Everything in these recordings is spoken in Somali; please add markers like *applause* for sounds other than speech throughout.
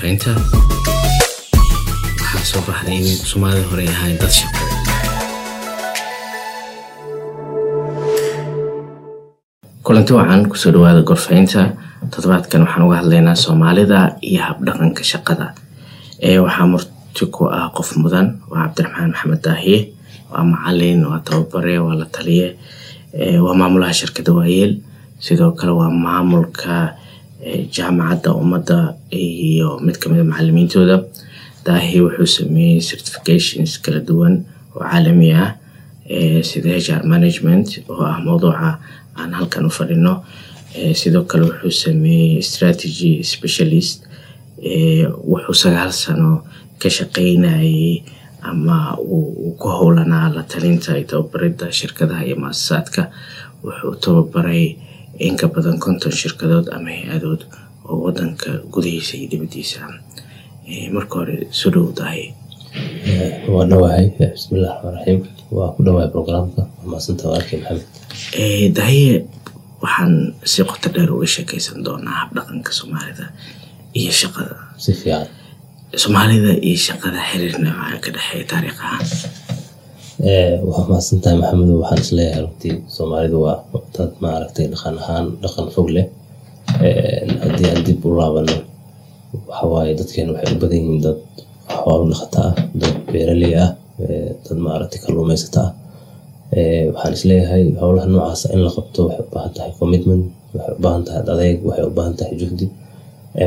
gorfaynta waxaa soo baxday in soomaalida hore ay ahayn kulanti wacan ku soo dhawaada gorfaynta toddobaadkan waxaan uga hadlaynaa soomaalida iyo habdhaqanka shaqada. Waxaa murti ku ah qof mudan waa cabdiraxmaan maxamed daahiye. Waa macalin waa tababare waa la taliye. Waa maamulaha shirkadda waayeel. Sidoo kale waa maamulka jaamacadda ummadda iyo mid kamida macalimiintooda daahiye wuxuu sameeyey certifications kala duwan oo caalami ah sida hr management oo ah mowduuca aan halkan u fadhino. Sidoo kale wuxuu sameeyey strategy specialist wuxuu sagaal sano ka shaqeynayay ama uu ku howlanaa la talinta iyo tababaridda shirkadaha iyo muasasaadka wuxuu tababaray in ka badan konton shirkadood ama hay'adood oo wadanka gudihiisa iyo dibadiisa marka hore soo dhow dahay. Waa dhawahay. Bismillahi raxmaan raxiim waa ku dhawahay programka. Maasanta walaalkii maxamed. Dahaye waxaan si qoto dheer uga sheekeysan doonaa habdhaqanka soomaalida iyo shaqada. Si fiican. Soomaalida iyo shaqada xiriirna waxaa ka dhexeeya taariikh ahaan waa mahadsantahay maxamedo waxaan is leeyahay runtii soomaalidu waa dad maaragtay dhaqan ahaan dhaqan fog leh. Haddii aan dib u laabano waxawaaye dadkeena waxay u badan yihiin dad xoolo dhaqata ah dad beeraley ah dad maaragtay kalluumaysata ah. Waxaan is leeyahay howlaha noocaasa in la qabto waxay u tahay commitment waxay u tahay adeeg waxay u tahay juhdi.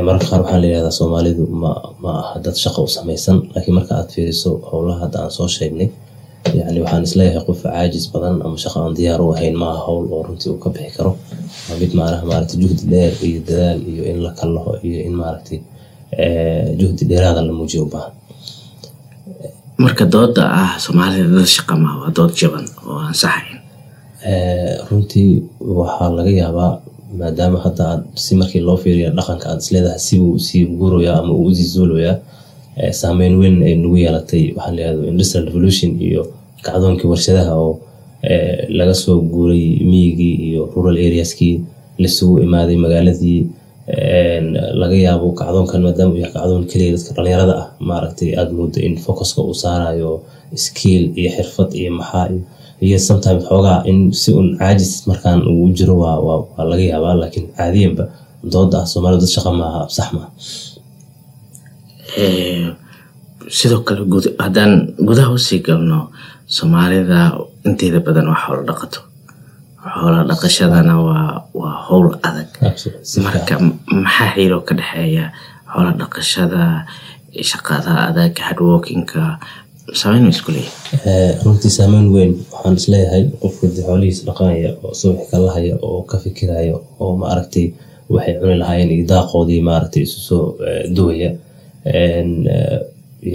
Mararka qaar waxaan layihahdaa soomaalidu ma ma aha dad shaqo u samaysan laakiin marka aad fiiriso howlaha hadda aan soo sheegnay yani waxaan is leeyahay qof caajis badan ama shaqo aan diyaar u ahayn maaha howl oo runtii uu ka bixi karo. Waa mid maanaha maaragtay juhdi dheer iyo dadaal iyo in la kallaho iyo in maaragtay juhdi dheeraada la muujiyo u baahan. Marka dooda ah soomaalida dad shaqa ma waa dood jaban oo aan saxayn. Runtii waxaa laga yaabaa maadaama hadda aad si markii loo fiiriya dhaqanka aad isleedahay sibuu sii guurayaa ama uu u sii zuulayaa saameyn weyn ay nagu yeelatay. Waxaa layihahdo industrial revolution iyo kacdoonkii warshadaha oo laga soo guuray miyigii iyo rural areaskii laisugu imaaday magaaladii laga yaabo kacdoonkan maadaama yahay kacdoon keliya dadka dhalinyarada ah maaragtay aada moodo in focuska uu saarayo skill iyo xirfad iyo maxaa iyo sometimes xoogaa in si un caajis markaan uu jiro waa laga yaabaa laakiin caadiyanba dooda ah soomaalida dad shaqa maaha sax maaha. Sidoo kale haddaan gudaha u sii galno soomaalida inteeda badan waa xoolo dhaqato. Xoola dhaqashadana waa waa howl adag. Marka maxaa xiiro ka dhexeeya xoola dhaqashada shaqada adag hardworkinka saameyn ma isku leeyahay. Runtii saameyn weyn waxaan is leeyahay qofka xoolihiisa dhaqanaya oo subaxi ka lahaya oo ka fikiraya oo maaragtay waxay cuni lahaayeen iyo daaqoodii maaragtay isu soo duwaya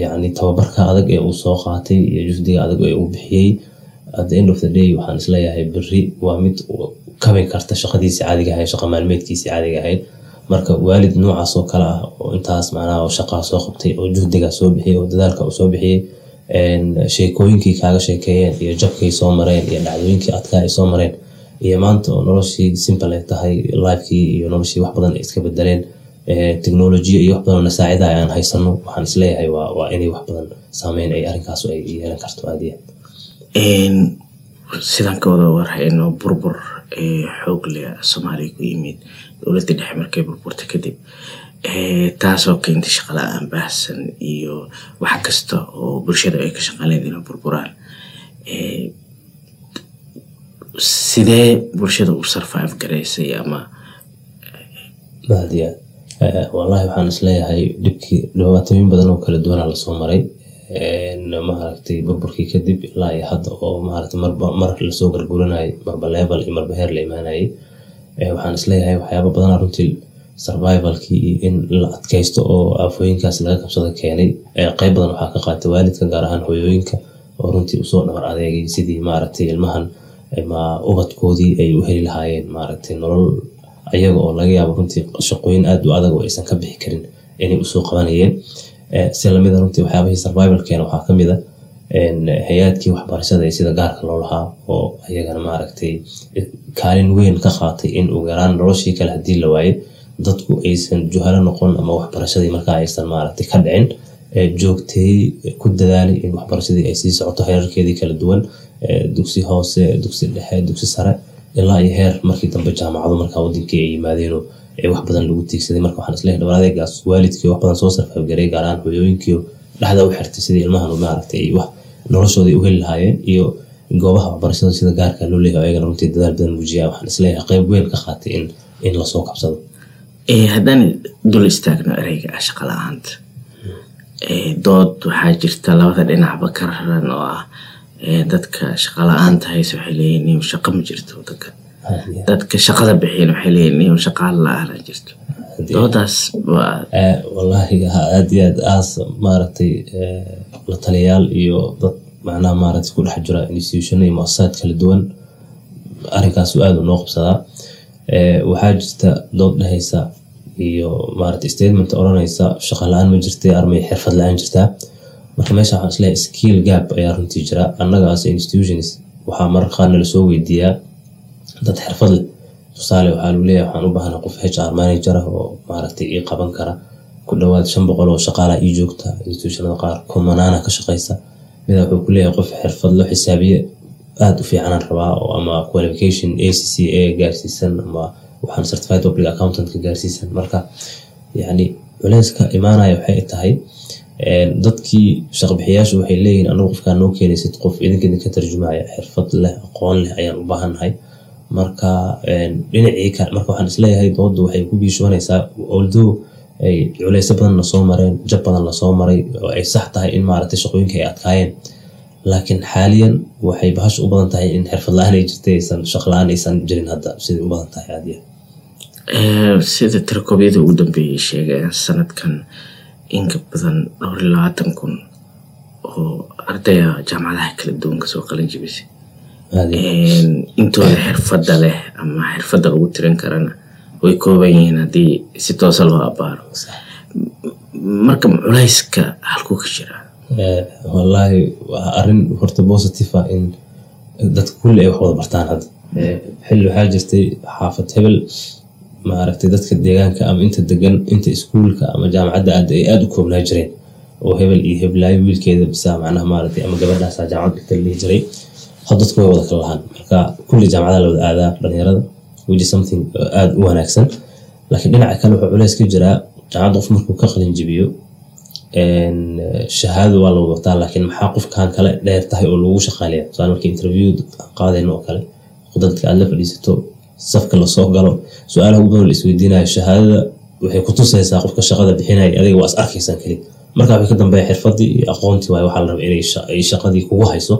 yacni tababarka adag ee uu soo qaatay iyo juhdiga adag ee uu bixiyey at the end of the day waxaan is leeyahay berri. Waa mid kabin karta shaqadiisii caadiga ahayd shaqa maalmeedkiisii caadiga ahayd. Marka waalid noocaas oo kale ah oo intaas macnaha shaqaa soo qabtay oo juhdigaa soo bixiyey oo dadaalka uu bixiyey sheekooyinkii kaaga sheekeeyeen iyo jabkay soo mareen iyo dhacdooyinkii adkaa ay soo mareen iyo maanta oo noloshii simple ay tahay lifekii iyo noloshii wax badan ay iska bedeleen technolojiya iyo wax badan nasaacida aan haysano. Waxaan is leeyahay waa inay wax badan saameyn ay arrinkaas ay yeelan karto aadiya sidaan ka wada warhayno burbur xoog leh soomaaliya ku yimid dowladda dhexe markay burburta kadib taasoo keentay shaqala-aan baahsan iyo wax kasta oo bulshada ay ka shaqaleed inay burburaan. Sidee bulshada u survive garaysay ama mahadiya wallahi waxaan is leeyahay dhibkii dhibaatooyin badan oo kala duwanaa la soo maray. Maaragtay burburkii kadib ilaa iyo hadda oo maaragtay marba mar la soo garguranayay marba level iyo marba heer la imaanayay. Waxaan is leeyahay waxyaaba badanaa runtii survivalkii iyo in la adkaysto oo aafooyinkaas laga qabsada keenay. Qeyb badan waxaa ka qaatay waalidka gaar ahaan hooyooyinka oo runtii u soo dhabar adeegay sidii maaragtay ilmahan ma ubadkoodii ay u heli lahaayeen maaragtay nolol ayaga oo laga yaabo runtii shaqooyin aada u adag oo aysan ka bixi karin inay u soo qabanayeen. Si lamida runtii waxyaabahii survivalkeena waxaa ka mid a hay'aadkii waxbarashada ee sida gaarka loo lahaa oo ayagana maaragtay kaalin weyn ka qaatay in ugu yaraan noloshii kale haddii la waayo dadku aysan juhalo noqon ama waxbarashadii markaa aysan maaragtay ka dhicin. Joogtay ku dadaalay in waxbarashadii ay sii socoto heerarkeedii kala duwan. Dugsi hoose dugsi dhexe dugsi sare ilaa iyo heer markii dambe jaamacado markaa wadankii ay yimaadeenoo wax badan lagu tiigsaday marka waxaan is leeyahay dhabar adeegaas waalidkii wax badan soo sarfaafgaray gaar ahaan hooyooyinkii dhexda u xirtay sidii ilmahan maaragtay wax noloshooda u heli lahaayeen iyo goobaha waxbarashada sida gaarka loo leeyahay ayagana runtii dadaal badan muujiyaa waxaan is leeyahay qayb weyn ka qaatay in in la soo kabsado. Haddaan dul istaagno ereyga ah shaqa la'aanta. Dood waxaa jirta labada dhinacba ka raran oo ah dadka shaqa la'aanta hayse waxay leeyihiin niyo shaqo ma jirto wadanka dadka shaqada bixiyan waxay leeyihiin niyo shaqaal la'aana jirto. Doodaas wallaahi aad iyo aad aas maaragtay la taliyayaal iyo dad macnaha maaragtay ku dhex jira institutiona iyo muasasaad kala duwan arrinkaasu aada u noo qabsadaa waxaa jirta dood dhehaysa iyo maaragtay statement odhanaysa shaqa la'aan ma jirtay armay xirfad la'aan jirtaa marka meesha waxaan is leeyahay skill gap ayaa runtii jira. Annaga institutions waxaa marar qaar nala soo weydiiyaa dad xirfad leh. Tusaale waxaa lagu leeyahay waxaan u baahnaa qof HR manager ah oo maaragtay ii qaban kara. Ku dhowaad shan boqol oo shaqaala ii joogta institutionada qaar kumanaana ka shaqaysa mida wuxuu ku qof xirfadlo xisaabiye aada u fiicanaan rabaa oo ama qualification ACCA gaarsiisan ama waxaan certified public accountant-ka gaarsiisan. Marka yacni culeyska imaanaya waxay tahay dadkii shaqbixiyaashu waxay leeyihiin anagu qofkaan noo keenaysid qof idinka idinka tarjumaya xirfad leh aqoon leh ayaan u baahannahay marka dhinacii kale marka waxaan is leeyahay doodu waxay ku biishoonaysaa although ay culeyso badan la soo mareen jab badan la soo maray oo ay sax tahay in maaragtay shaqooyinka ay adkaayeen. Laakiin xaaliyan waxay bahasha u badan tahay in xirfad la'aan ay aysan shaq la'aan aysan jirin hadda siday u badan tahay aadiya sida tirkoobyada ugu dambeeyay sheegeen sanadkan inka badan dhowr iyo labaatan kun oo ardaya jaamacadaha kala duwan ka soo qalin jibisay intooda xirfadda leh ama xirfadda lagu tirin karana way kooban yihiin haddii si toosa loo abaaro. Marka culeyska halkuu ka jiraa wallaahi waa arrin horta positive ah in dadka kulli ay wax wada bartaan hadda xilli waxaa jirtay xaafad hebel maaragtay dadka deegaanka ama inta degan inta iskuulka ama jaamacadda aada ay aada u koobnaa jireen oo hebel iyo heblaayo wiilkeeda bisa macnaha maaragtay ama gabadhaasa jaamacad dhigta la dhihi jiray. Had dadku way wada kala lahaan. Marka kulli jaamacadaha la wada aadaa dhalinyarada which something aada u wanaagsan. Laakiin dhinaca kale wuxuu culeys ka jiraa jaamacadda qof markuu ka qalin jibiyo shahaado waa la wataa laakiin maxaa qofkan kale dheer tahay oo lagu shaqaaleya tusaale markii interview qaadayno oo kale dadka aad la fadhiisato safka la soo galo. Su'aalaha ugu la isweydiinayo shahaadada waxay ku tusaysaa qofka shaqada bixinaya adiga waa is arkaysaan keli marka waxay ka dambeeya xirfadii iyo aqoontii waaye waxaa la rabaa inay shaqadii kugu hayso.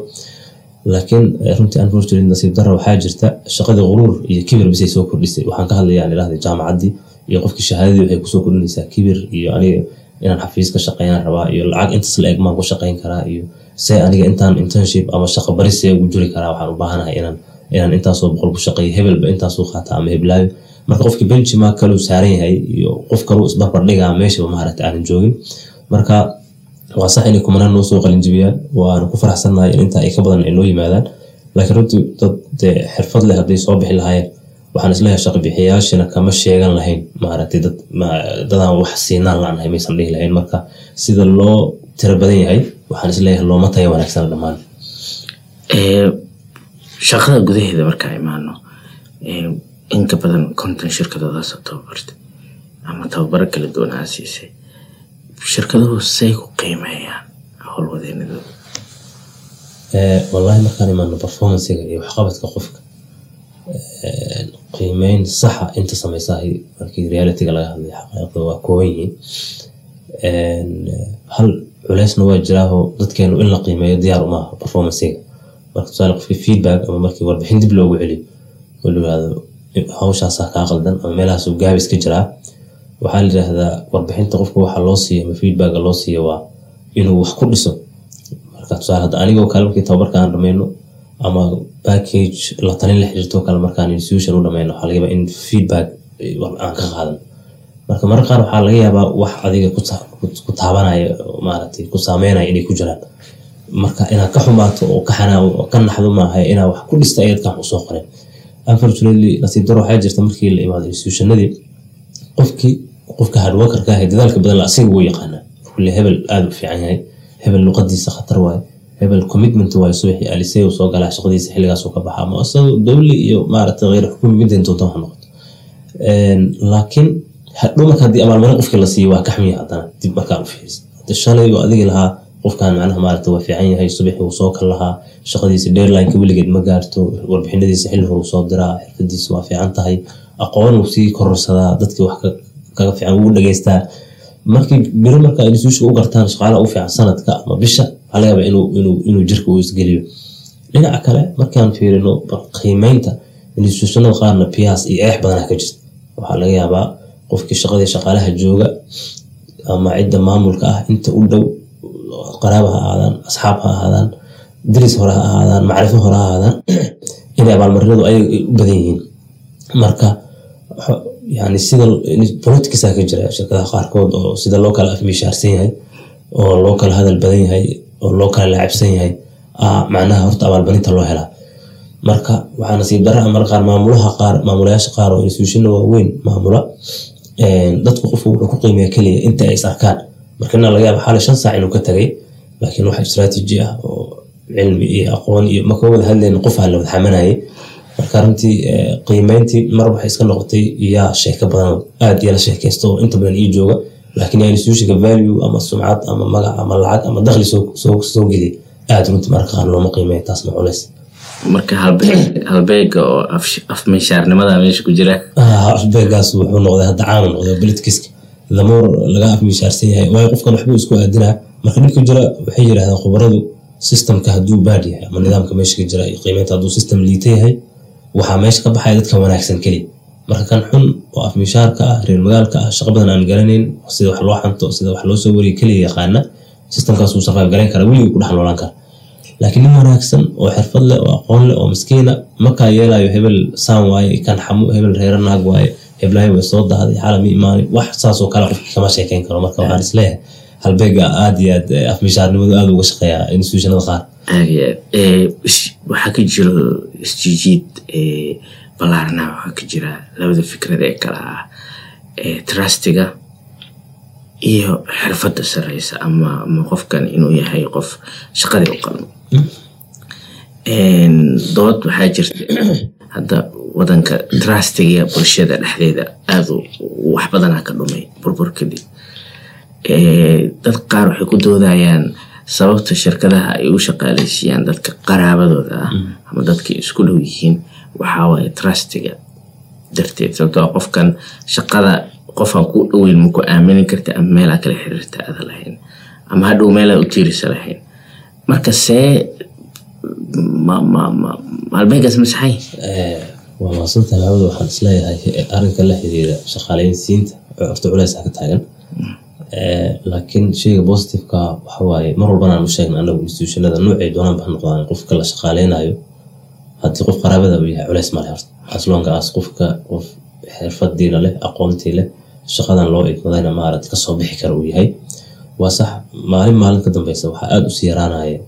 Laakiin runtii unfortunately nasiib darra waxaa jirta shaqadii quruur iyo kibir bisay soo kordhisay. Waxaan ka hadlayaa aan jaamacaddii iyo qofkii shahaadadii waxay ku soo kordhinaysaa kibir iyo aniga inaan xafiis ka rabaa iyo lacag intaas la eg maan ku shaqeyn karaa iyo se aniga intaan internship ama shaqo bari see ugu juri karaa. Waxaan u baahanahay inaan inaan intaasoo boqol ku shaqeeyo hebelba intaasuu qaata ama heblaayo. Marka qofkii benchmark kaleu saaran yahay iyo qof kaleu isbarbar dhigaa meeshaba maaragta aanan joogin. Marka waa sax inay kumanaan noo soo qalinjibiyaan waana ku faraxsannahay in intaa ay ka badan ay noo yimaadaan. Laakiin runtii dad dee xirfad leh hadday soo bixi lahaayeen waxaan is leeyahay shaqabixiyayaashina kama sheegan lahayn. Maaragtay dad dadaan wax siinaan la-nahay maysan dhihi lahayn. Marka sida loo tiro badan yahay waxaan is leeyahay looma taya wanaagsana dhammaan shaqada gudaheeda markaa imaano inka badan konton shirkadoodaasoo tababartay ama tababaro kala duwan aa siisay shirkaduhu say ku qiimeeyaan howlwadeenadooda wallaahi markaan imaano performancega iyo waxqabadka qofka qiimeyn saxa inta sameysahay markii realityga laga hadlay xaqaiqda waa kooban hal culeysna waa jiraaho dadkeenu in la qiimeeyo diyaar umaaha performancega feedback ama markii warbixin dib loogu celiyo oo layihahdo hawshaasaa kaa qaldan ama meelahaasuu gaabis ka jiraa. Waxaa la yidhaahdaa warbixinta qofka waxa loo siiyo ama feedbacka loo siiyo waa inuu wax ku dhiso. Marka tusaale hadda anigoo kale markii tababarka aan dhameyno ama package la talin la xiriirto kale markaan institution u dhameyno waxaa laga yaabaa in feedback aan ka qaadan. Marka mararka qaar waxaa laga yaabaa wax adiga ku taabanaya maaragtay ku saameynaya inay ku jiraan marka inaad ka xumaato oo ka xanaa oo ka naxdo maaha inaad wax ku dhista ayad kan u soo qoren unfortunately nasiib daro waxaa jirta markii la imaado institutionadii. Qofkii qofka hardworkerka ah dadaalka badan la asiga wuu yaqaanaa. Kulle hebel aada u fiican yahay hebel luqadiisa khatar waaye hebel commitment waaye subaxii alisey uu galaa shaqadiisa xilligaas uu ka baxaa ama isagoo dowli iyo maaragtay kheyr xukumi mideen doonto ha noqoto. Laakiin hadhow haddii abaalmarin qofkii la siiyo waa kaxmiya haddana dib markaan u fiirisa hadda shalay oo adigii lahaa qofkan macnaha maaragta waa fiican yahay subaxii uu soo kal lahaa shaqadiisa deadlineka weligeed ma gaarto warbixinadiisa xilli hore uu soo diraa xirfadiisa waa fiican tahay. Aqoon uu sii kororsadaa dadkii wax kaga fiican ugu dhageystaa markii biro marka institution u gartaan shaqaalaha u fiican sanadka ama bisha waxaa inuu jirka uu isgeliyo dhinaca kale markaan fiirino qiimeynta institutionada qaarna piyaas iyo eex badanaa ka jirta waxaa laga yaabaa qofkii shaqadii shaqaalaha jooga ama cidda maamulka ah inta u dhow qaraaba ha ahaadaan asxaab ha ahaadaan diris hore ha ahaadaan macrifo hore ha ahaadaan *clears throat* inay abaalmarinadu ay u badan yihiin. Marka yani sida politicsa ka jira shirkadaha qaarkood oo sida loo kala afmishaarsan yahay oo loo kala hadal badan yahay oo loo kala laacibsan yahay macnaha horta abaalmarinta loo helaa. Marka waxaa nasiib dara mar qaar maamulaha qaar maamulayaasha qaar oo institutionna waaweyn maamula dadku qofku wuxuu ku qiimeeya keliya inta ay is arkaan marka inaa laga yaaba xaali shan saac inuu ka tagay laakiin wax strategy ah oo cilmi iyo aqoon iyo marka wada hadlayna qofaa la wada xamanayay. Marka runtii qiimeyntii mar waxay iska noqotay yaa sheeko badan aad iyo la sheekaysto oo inta badan ii jooga laakiin institutionka value ama sumcad ama magac ama lacag ama dakhli soo geliy aad runtii marka qaar looma qiimeeya taasna culays marka halbeega oo afmishaarnimada meesha ku jira. Halbeegaas wuxuu noqday hadda caama noqday politikiska damoor laga afmishaarsan yahay waayo qofkan waxbuu isku aadinaa. Marka dhibka jira waxay yidhahdaan khubaradu systemka hadduu baad yahay ama nidaamka meesha ka jira qiimeynta hadduu system liita yahay waxaa meesha ka baxaya dadka wanaagsan keli. Marka kan xun oo afmishaarka ah reer magaalka ah shaqo badan aan garanayn sida wax loo xanto sida wax loo soo wariyo keliya yaqaana systemkaas wuu survive garayn kara weligii ku dhex noolaan kara laakiin nin wanaagsan oo xirfad leh oo aqoon leh oo miskiina markaa yeelayo hebel saan waaye kan xamu hebel reera naag waaye heblahay way soo dahday xalami imaanin wax saasoo kale kama sheekeyn karo. Marka waxaan is leeyahay halbeega aad iyo aad afmishaarnimadu aad uga shaqeeyaa institutionada qaar. Waxaa ka jiro isjiijiid ballaarna waxaa ka jira labada fikrad ee kala ah trustiga iyo xirfadda sareysa ama ama qofkan inuu yahay qof shaqadii u qalmo. Dood waxaa jirta hadda wadanka trustiga bulshada dhexdeeda aada wax badanaa ka dhumay burbur kadib. Dad qaar waxay ku doodayaan sababta shirkadaha ay u shaqaaleysiiyaan dadka qaraabadooda ah ama dadka isku dhow yihiin waxaa waaye trustiga darteed sababtoo qofkan shaqada qofaan ku dhoweyn maku aamini karta ama meelaa kala xiriirta ada lahayn ama hadhow meelaa u tiirisa lahayn. Marka see maalbeegaas masaxay waa maasanta maxamed waxaan is leeyahay arrinka la xiriira shaqaaleysiinta horta culeys ka taagan. Laakiin sheyga positiveka waxa waaye mar walbana aan u sheegna anagu institutionada noocay doonaan ba noqdaan qofka la shaqaaleynayo haddii qof qaraabada uu yahay culeys male horta. Asloonkaas qofka qof xirfadiina leh aqoontii leh shaqadan loo idmadayna maarad ka soo bixi kara uu yahay waa sax. Maalin maalin ka dambeysa waxaa aada u sii yaraanaya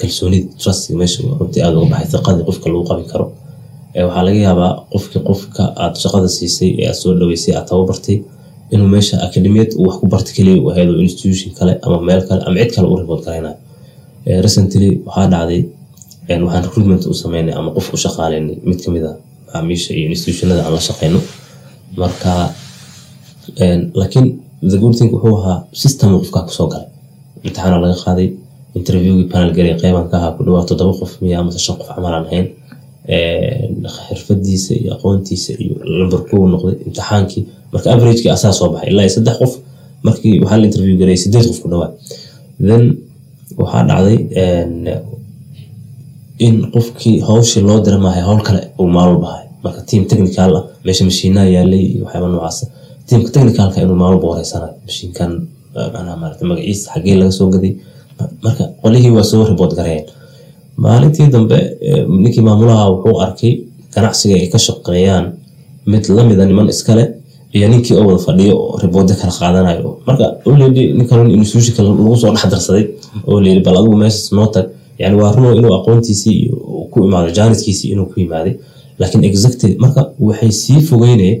kalsoonida trustiga meesha runtii aada uga baxay hiqadii qofka lagu qabi karo. Waxaa laga yaabaa qofkii qofka aad shaqada siisay ee aad soo dhaweysay aad tababartay inuu meesha akademiyad uu wax ku barta keliya u ahayd oo institution kale ama meel kale ama cid kale u report garaynayo recently waxaa dhacday waxaan recruitment u sameynay ama qof u shaqaaleynay mid ka mid a macaamiisha iyo institutionada aan la shaqeyno. Marka laakiin the good thing wuxuu ahaa system qofkaa ku soo galay. Imtixaana laga qaaday interviewgii panel garay qeybaan ka ahaa ku dhawaad toddoba qof miya amase shan qof camal aan ahayn. Xirfadiisa iyo aqoontiisa iyo lambar kow noqday imtixaankii. Marka averagekii asaa soo baxay ilaa saddex qof markii waxaa la interview garay sideed qof ku dhawaad. Then waxaa dhacday in qofkii hawshii loo dira maahay howl kale uu maalul bahay. Marka team technical ah meesha mashiinaa yaalay iyo waxyaaba noocaas teamka technicalka inuu maalulba wareysanayo mashiinkan macnaha maarata magaciisa xaggee laga soo gaday. Marka qolihii waa soo report garayeen maalintii dambe ninkii maamulaha wuxuu arkay ganacsiga ay ka shaqeeyaan mid lamida niman iskale iyo ninkii oo wada fadhiyo oo riboodyo kala qaadanayo. Marka oledi ninkan institutionka lagu soo dhex darsaday oo bal adigu meeshas noo yani waa runo inuu aqoontiisii ku imaado jaaniskiisii inuu ku yimaaday laakiin exactly marka waxay sii fogeynayeen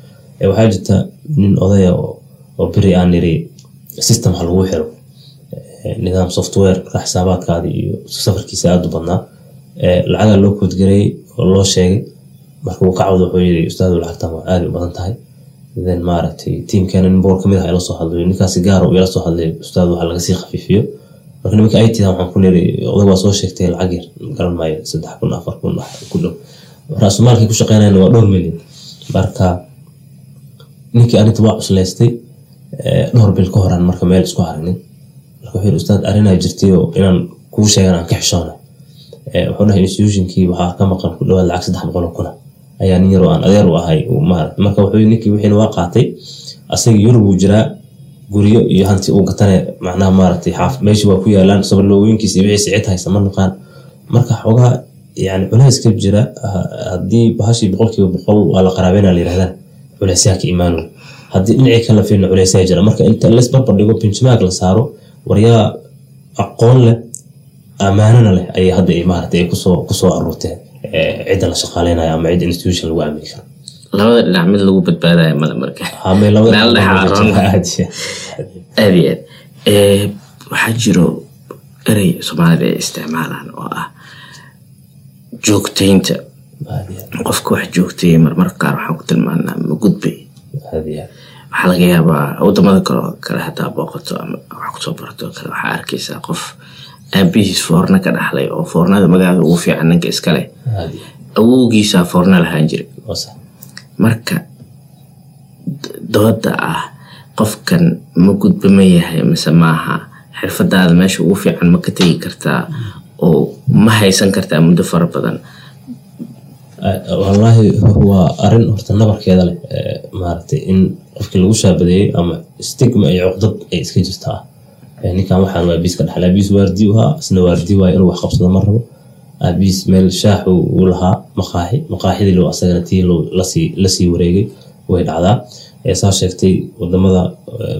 waxaa jirta nin odaya oo beri aan niri system ha lagu xiro nidaam software xisaabaadkaadi iyo safarkiisa aada u badnaa. Lacagaa loo koodgareeyey oo loo sheegay marka uu ka cawdo wuxuu yiri ustaadu lacagtan waa aada u badan tahay. Then maaragtay tiimkeena nin boor ka mid ah ila soo hadlayo ninkaasi gaar uu ila soo hadlay ustaad waxa laga sii khafiifiyo. Marka nimanka ay tidaa waxaan ku niri odag waa soo sheegtay lacag yar garan maayo saddex kun afar kun ku dhow. Ra-sumaalkay ku shaqeynayana waa dhowr milyan. Marka ninkii arinta waa cuslaystay dhowr bil ka horaan marka meel isku aragnay marka wuxuu ustaad arrinaa jirtay oo inaan kuu sheegan aan ka xishoonay wuxuu dhahay institutionkii waxaa ka maqan ku dhawaad lacag saddex boqol oo kuna. Ayaa nin yar oo aan adeer u ahay marka wuxuu ninkii wixiina waa qaatay asaga yurub uu jiraa guryo iyo hanti uu gatane macnaha maaragtay xaaf waa ku yaalaan sabarloogooyinkiisa iyo wixiisa cid haysa ma naqaan marka xoogaa yani culays jira haddii bahashii boqolkiiba boqol waa la qaraabeyna la yirahdaan culaysyaa ka imaano haddii dhinacii kala fiirna culaysyaa jira. Marka inta laisbarbar dhigo benchmark la saaro waryaa aqoon leh ammaanana leh ayay hadda maarata ku soo aruurteen cidda la shaqaaleynayo ama cidda institution lagu aamini karo. Labada dhinac mid lagu badbaadayo male marka. Aad iyo aad waxaa jiro erey soomaalida ay isticmaalaan oo ah joogtaynta qofka wax joogtayay marmar qaar waxaan ku tilmaanaa ma gudbay waxaa laga yaabaa waddamada kale kale hadaa booqato ama wax ku soo barato kale waxaa arkaysaa qof aabihiis foorna ka dhaxlay oo foornada magaalada ugu fiican ninka iskale awowgiisaa foorna lahaan jiray. Marka dooda ah qofkan ma gudba ma yahay mise maaha xirfadaada meesha ugu fiican ma ka tegi kartaa oo ma haysan kartaa muddo fara badan wallaahi waa arrin horta nabarkeeda leh maaragtay in qofkii lagu shaabadeeyey ama stigma iyo cuqdad ay iska jirtaa. Ninkan waxaan aabiis ka dhaxlay aabiis waardi u ahaa isna waardi waayo inuu wax qabsado ma rabo. Aabiis meel shaax uu lahaa maqaaxi maqaaxidii loo asagana tii la sii wareegay way dhacdaa. Saa sheegtay waddamada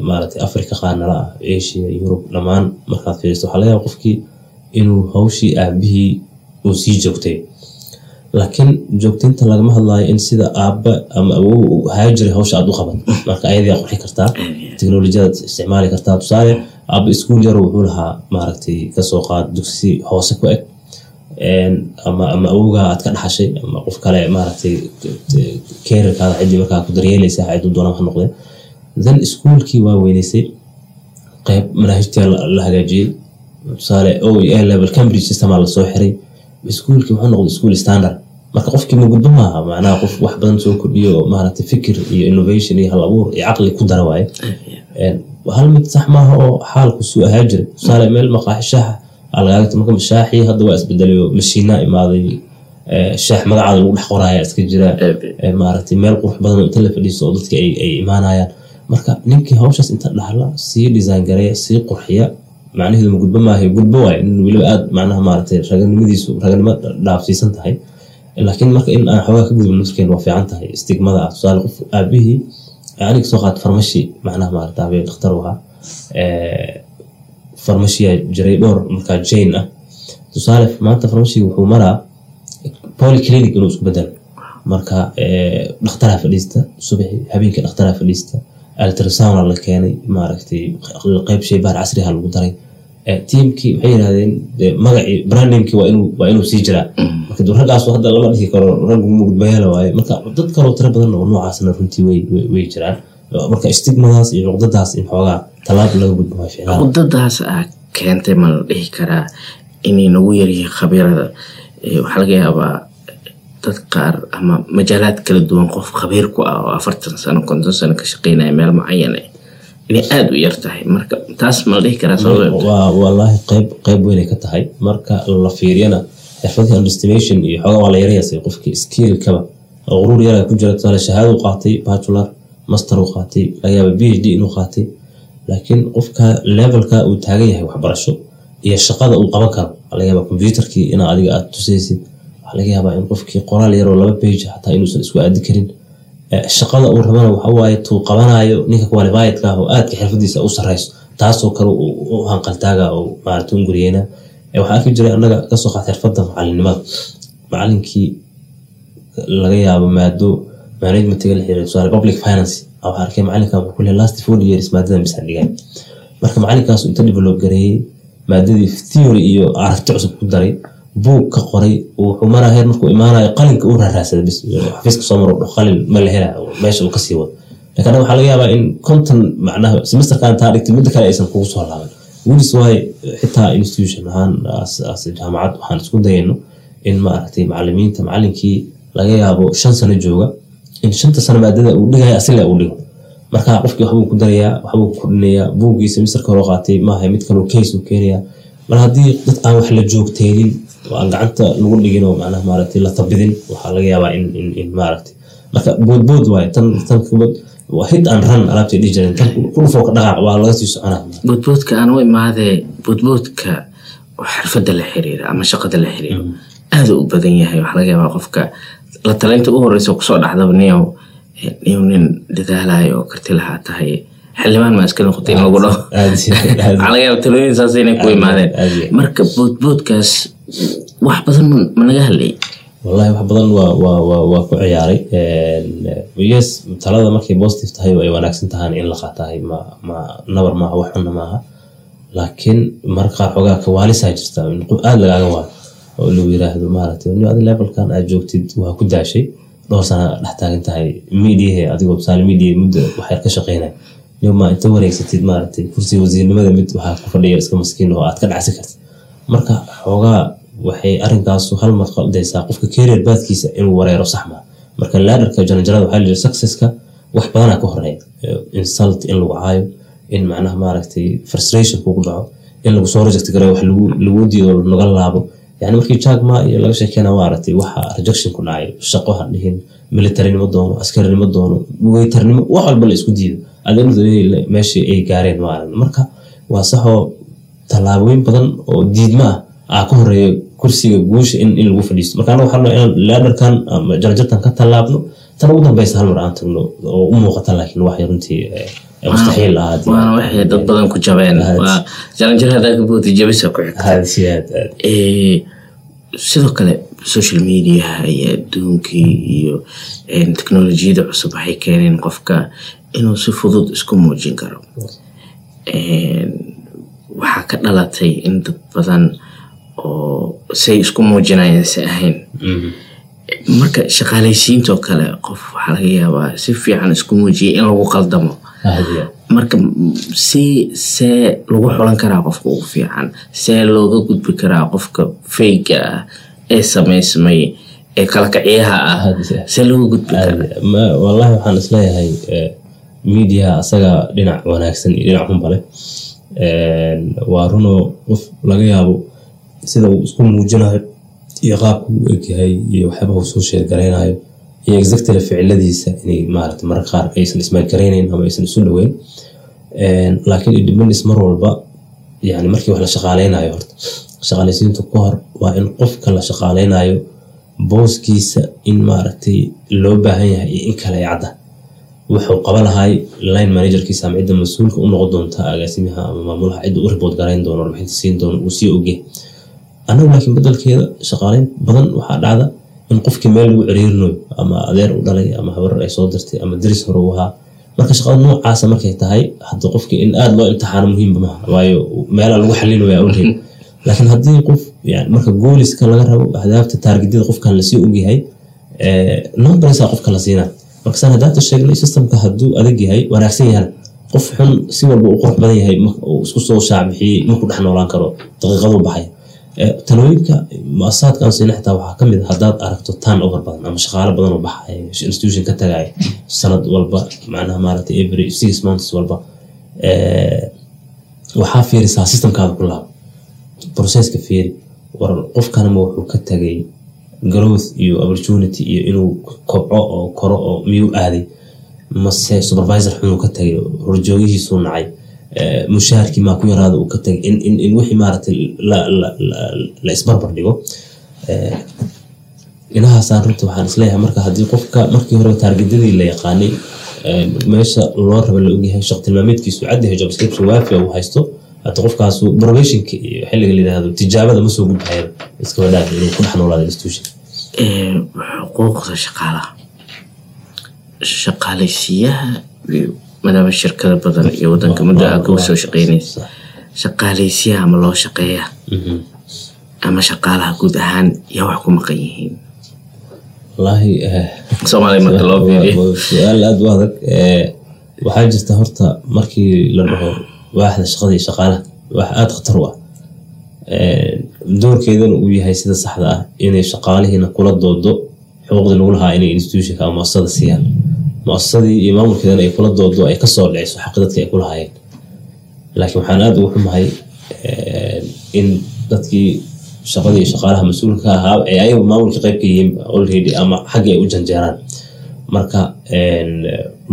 maaragtay africa qaarnala ah asia yurub dhammaan markaad fiiristo waxaa laga yaaba qofkii inuu hawshii aabihii uu sii joogtay laakiin joogtaynta lagama hadlaayo in sida aabba ama ahaa jiray hawsha aad u qaban. Marka ayadaa qurxi kartaa teknolojiyadaad isticmaali kartaa. Tusaale aabba iskuul yaro wuxuu lahaa maaragtay ka soo qaad dugsi hoose ku eg ama ama awowgaa aad ka dhaxashay ama qof kale maaragtay keerarkaada ciddii markaa ku daryeelaysa cidduu doonama ha noqdee then iskuulkii waa weynaysay qayb manaahijtii la hagaajiyey. Tusaale o a level cambridge systemaa la soo xiray. Iskuulkii wuxuu noqday iskuul standard marka qofkii ma gudbo maaha macnaha qof wax badan soo kordhiyo maaragtay fikir iyo innovation iyo hal abuur iyo caqli ku dara waaye. Hal mid sax maaha oo xaalku suu ahaa jiray tusaale meel maqaaxi shaaxa alagaagta marka shaaxii hadda waa isbedelayo mashiinaa imaaday shaax magacaada lagu dhex qoraya iska jira. Maaragtay meel qurux badan oo inta la fadhiiso oo dadka ay imaanayaan. Marka ninkii hawshaas inta dhaxla sii design gareeya sii qurxiya macnaheedu ma gudbo maahay gudbo waay in weliba aad macnaha maaragtay raganimadiisu raganimo dhaafsiisan tahay laakiin marka in aan xoogaa ka gudubno nafskeena waa fiican tahay stigmada ah tusaale qof aabihii aniga soo qaad farmashi macnaha maaragta aabihii dhakhtar ahaa farmashiyaa jiray dhowr markaa jane ah tusaale maanta farmashiga wuxuu maraa polyclinic inuu isku bedelo marka dhakhtaraa fadhiista subaxi habeenkii dhakhtaraa fadhiista altrasound la keenay maaragtay qeyb shay baar casriha lagu daray tiimkii waxay yidhahdeen magacii brandingkii waa inuu sii jiraa. Marka du raggaasu hadda lama dhihi karo rag mugudbayaala waaye. Marka dad kaloo tiro badan oo noocaasna runtii way way jiraan. Marka stigmadaas iyo cuqdadaas in xoogaa tallaab laga gudbo cuqdadaas ah keentay ma la dhihi karaa inay nagu yaryihiin khabiirada. Waxaa laga yaabaa dad qaar ama majaalaad kala duwan qof khabiir ku ah oo afartan sano konton sano ka shaqeynaya meel mucayan inay aada u yar tahay. Marka taas ma la dhihi karaa wallaahi qayb qayb weynay ka tahay. Marka la fiiriyana xirfadii underestimation iyo xoogaa waa la yarayasay qofkii skillkaba quruur yaraa ku jira. Tusaale shahaado qaatay bachelor master uu qaatay laga yaaba b h d inuu qaatay. Laakiin qofka levelka uu taagan yahay waxbarasho iyo shaqada uu qaban karo waxaa laga yaabaa computerkii ina adiga aad tusaysid. Waxaa laga yaabaa in qofkii qoraal yaroo laba page xataa inuusan isku aadi karin shaqada uu rabana waxawaaye tuu qabanayo ninka qualifiedka ah oo aadka xirfadiisa u sareyso taasoo kale u hanqaltaaga oo maarata un waxaa arki jiray annaga ka soo qaata xirfadda macalinimada macalinkii laga yaabo maado managementiga la xiriira tusaale public finance. Waxaa arkay macalinkan wuxuu ku last four years maadadan bisa dhigay. Marka macalinkaas inta develop gareeyey maadadii theory iyo aragti cusub ku daray buug ka qoray wuxuu maraa heer markuu imaanayo qalinka u raaraasada bis xafiiska soo maro qalin ma la hela meesha uu ka sii wado. Laakiin waxaa laga yaabaa in konton macnaha semesterkan taa dhigtay midda kale aysan kugu soo laaban wilis waaye xitaa institution ahaan jaamacad waxaan isku dayayno in maaragtay macalimiinta macalinkii laga yaabo shan sano jooga in shanta sano maadada uu dhigaya asile uu dhigo. Marka qofkii waxbuu ku darayaa waxbuu kordhinayaa buuggii semesterka hore qaatay maaha mid kaloo case uu keenayaa. Mar haddii dad aan wax la joogteynin oo aan gacanta lagu dhigin oo macnaha maaragtay la tabidin. Waxaa laga yaabaa in maaragtay. Marka boodbood waaye tan tan kubad waa hid aan ran alaabtay dhihi jireen. Tan kulufoo ka dhaqaaq waa laga sii soconaa boodboodka aan u imaadee boodboodka oo xirfadda la xiriira ama shaqada la xiriiro aada u badan yahay waxaa laga yaabaa qofka la talaynta u horeysa ku soo dhacdaba niyow niyow nin dadaalayo oo karti lahaa tahay. Xildhibaan maa iska noqotay in lagu dhaho waxaa laga yaaba talooyin saas inay ku imaadeen. Marka boodboodkaas wax badan ma naga hadlayay wallahi wax badan waa ku ciyaaray. Yes talada markay positive tahay ay wanaagsan tahaan in la qaatahay nabar maaha wax xunna maaha. Laakiin marka qaar kawaalisaa jirta. Aada lagaaga waa oo lagu yiraahdo maaragtay ni adi levelkan aad joogtid waa ku daashay. Dhowr sana dhex tahay. Mediahe adigoo tusaale media muddo waxyar ka shaqeynaya. Niyo ma inta wareegsatid maaragtay kursiga wasiirnimada mid waxaa ku fadhiya iska maskiin oo aad ka dhacsi kartid. Marka xoogaa waxay arrinkaasu hal mar qaldaysaa qofka career baadkiisa inuu wareero sax maa marka laadarka jaranjarada waxaa layidhi successka wax badanaa ka horreeya insult in lagu caayo in macnaha maaragtay frustration kugu dhaco in lagu soo reject gareeyo wax lagu diido naga laabo. Yani markii jaagma iyo laga sheekeyna maaragtay waxa rejection ku dhacay shaqo ha dhihin militarinimo doono askarinimo doono weytarnimo wax walba la isku diido. Adeemadu meeshii ay gaareen maaragta marka waa saxoo tallaabooyin badan oo diidma ah aa ka horreeya kursiga guusha in lagu fadhiisto. Marka anaga waxaa inaan laadarkan ama jarjartan ka tallaabno tan ugu dambeysa hal mar aan tagno oo u muuqata laakiin wax runtii mustaxiil ah waana waxay dad badan ku jabeen. Waa jaranjarada ka booti jabisa ku xigta. Sidoo kale social mediaha iyo adduunkii iyo teknolojiyada cusub waxay keeneen qofka inuu si fudud isku muujin karo. Waxaa ka dhalatay in dad badan oo say isku muujinayeen si ahayn. Marka shaqaalaysiintoo kale qof waxaa laga yaabaa si fiican isku muujiyay in lagu qaldamo. Marka si see lagu xulan karaa qofka ugu fiican see looga gudbi karaa qofka fayga ah ee samaysmay ee kala kacyaha ah see looga gudbi karaa. Wallahi waxaan is leeyahay media asaga dhinac wanaagsan iyo dhinac xunba leh. Waa runoo qof laga yaabo sida uu isku muujinayo iyo qaabka uu egyahay iyo waxyaaba uu soo sheergaraynayo iyo exactly ficiladiisa inay maarata mararka qaar aysan ismaalgaraynayn ama aysan isu dhoweyn laakiin independence mar walba yani markii wax la shaqaaleynayo horta shaqaalaysiinta ku hor waa in qofka la shaqaaleynayo booskiisa in maaragtay loo baahan yahay iyo in kale cadda wuxuu qaba line managerkiisa ama cidda mas'uulka u noqon doonta agaasimaha ama maamulaha cidda u ribood garayn doono warbixinta siin doono uu sii ogyahay annagu laakiin bedelkeeda shaqaaleyn badan waxaa dhacda in qofkii meel lagu ciriirinayo ama adeer u dhalay ama habar ay soo dirtay ama daris hore u ahaa. Marka shaqada noocaasa markay tahay hadda qofkii in aada loo imtixaano muhiimba maaha waayo meelaa lagu xalilaya awlheed laakiin haddii qof marka gooliska laga rabo ahdaafta taargedyada qofkan la sii ogyahay numbersa qofka la siinaa marka saan hadaata sheegnay systemka hadduu adag yahay wanaagsan yahay. Qof xun si walba uu qurux badan yahay isku soo shaacbixiyey maku dhex noolaan karo daqiiqadu baxaya talooyinka muasasaadka aan siina xitaa waxaa ka mid haddaad aragto turn over badan ama shaqaale badan oo baxaya institution ka tagaya sanad walba macnaha maaragtay every six months walba waxaa fiirisaa systemkaada ku laabo processka fiiri war qofkanama wuxuu ka tagay growth iyo opportunity iyo inuu kobco oo koro oo miyuu aaday mase supervisor xunuu ka tagay horjoogihiisuu nacay mushaharkii maa ku yaraada uu ka tagay in, wixii maaragtay la, isbarbar dhigo Eh, inahaasaan runta waxaan is leeyahay marka haddii qofka markii hore taargedyadii la yaqaanay eh, meesha loo raba la ogyahay shaq tilmaameedkiisu cadyahay job description waafi uu haysto hata qofkaasu probationka iyo xilliga la yidhaahdo tijaabada ma soo gudbahaya iska wadaag inuu ku dhex noolaado institution xuquuqda shaqaalaha. Shaqaalaysiiyaha maadaama shirkado badan iyo wadanka muddo aa ka soo shaqeynaysa shaqaalaysiyaha ama loo shaqeeya. Mhm. ama shaqaalaha guud ahaan yaa wax ku maqan yihiin. Eh, su'aal aada u adag. Eh, waxaa jirta horta markii la dhaho waaxda shaqada iyo shaqaalaha wax aada khatar u ah. Eh, doorkeedana uu yahay sida saxda ah inay shaqaalihiina kula doodo xuquuqdii lagu lahaa inay institutionka ama muasasada siiyaan muasasadii iyo maamulkeedana ay kula doodo ay ka soo dhiciso xaqi dadka ay ku lahaayeen. Laakiin waxaan aada ugu xumahay eh, in dadkii shaqadii shaqaalaha mas'uulka ka ahaa ee ayagu maamulka qayb ka yihiin already ama xaggii ay u janjeeraan. Marka een,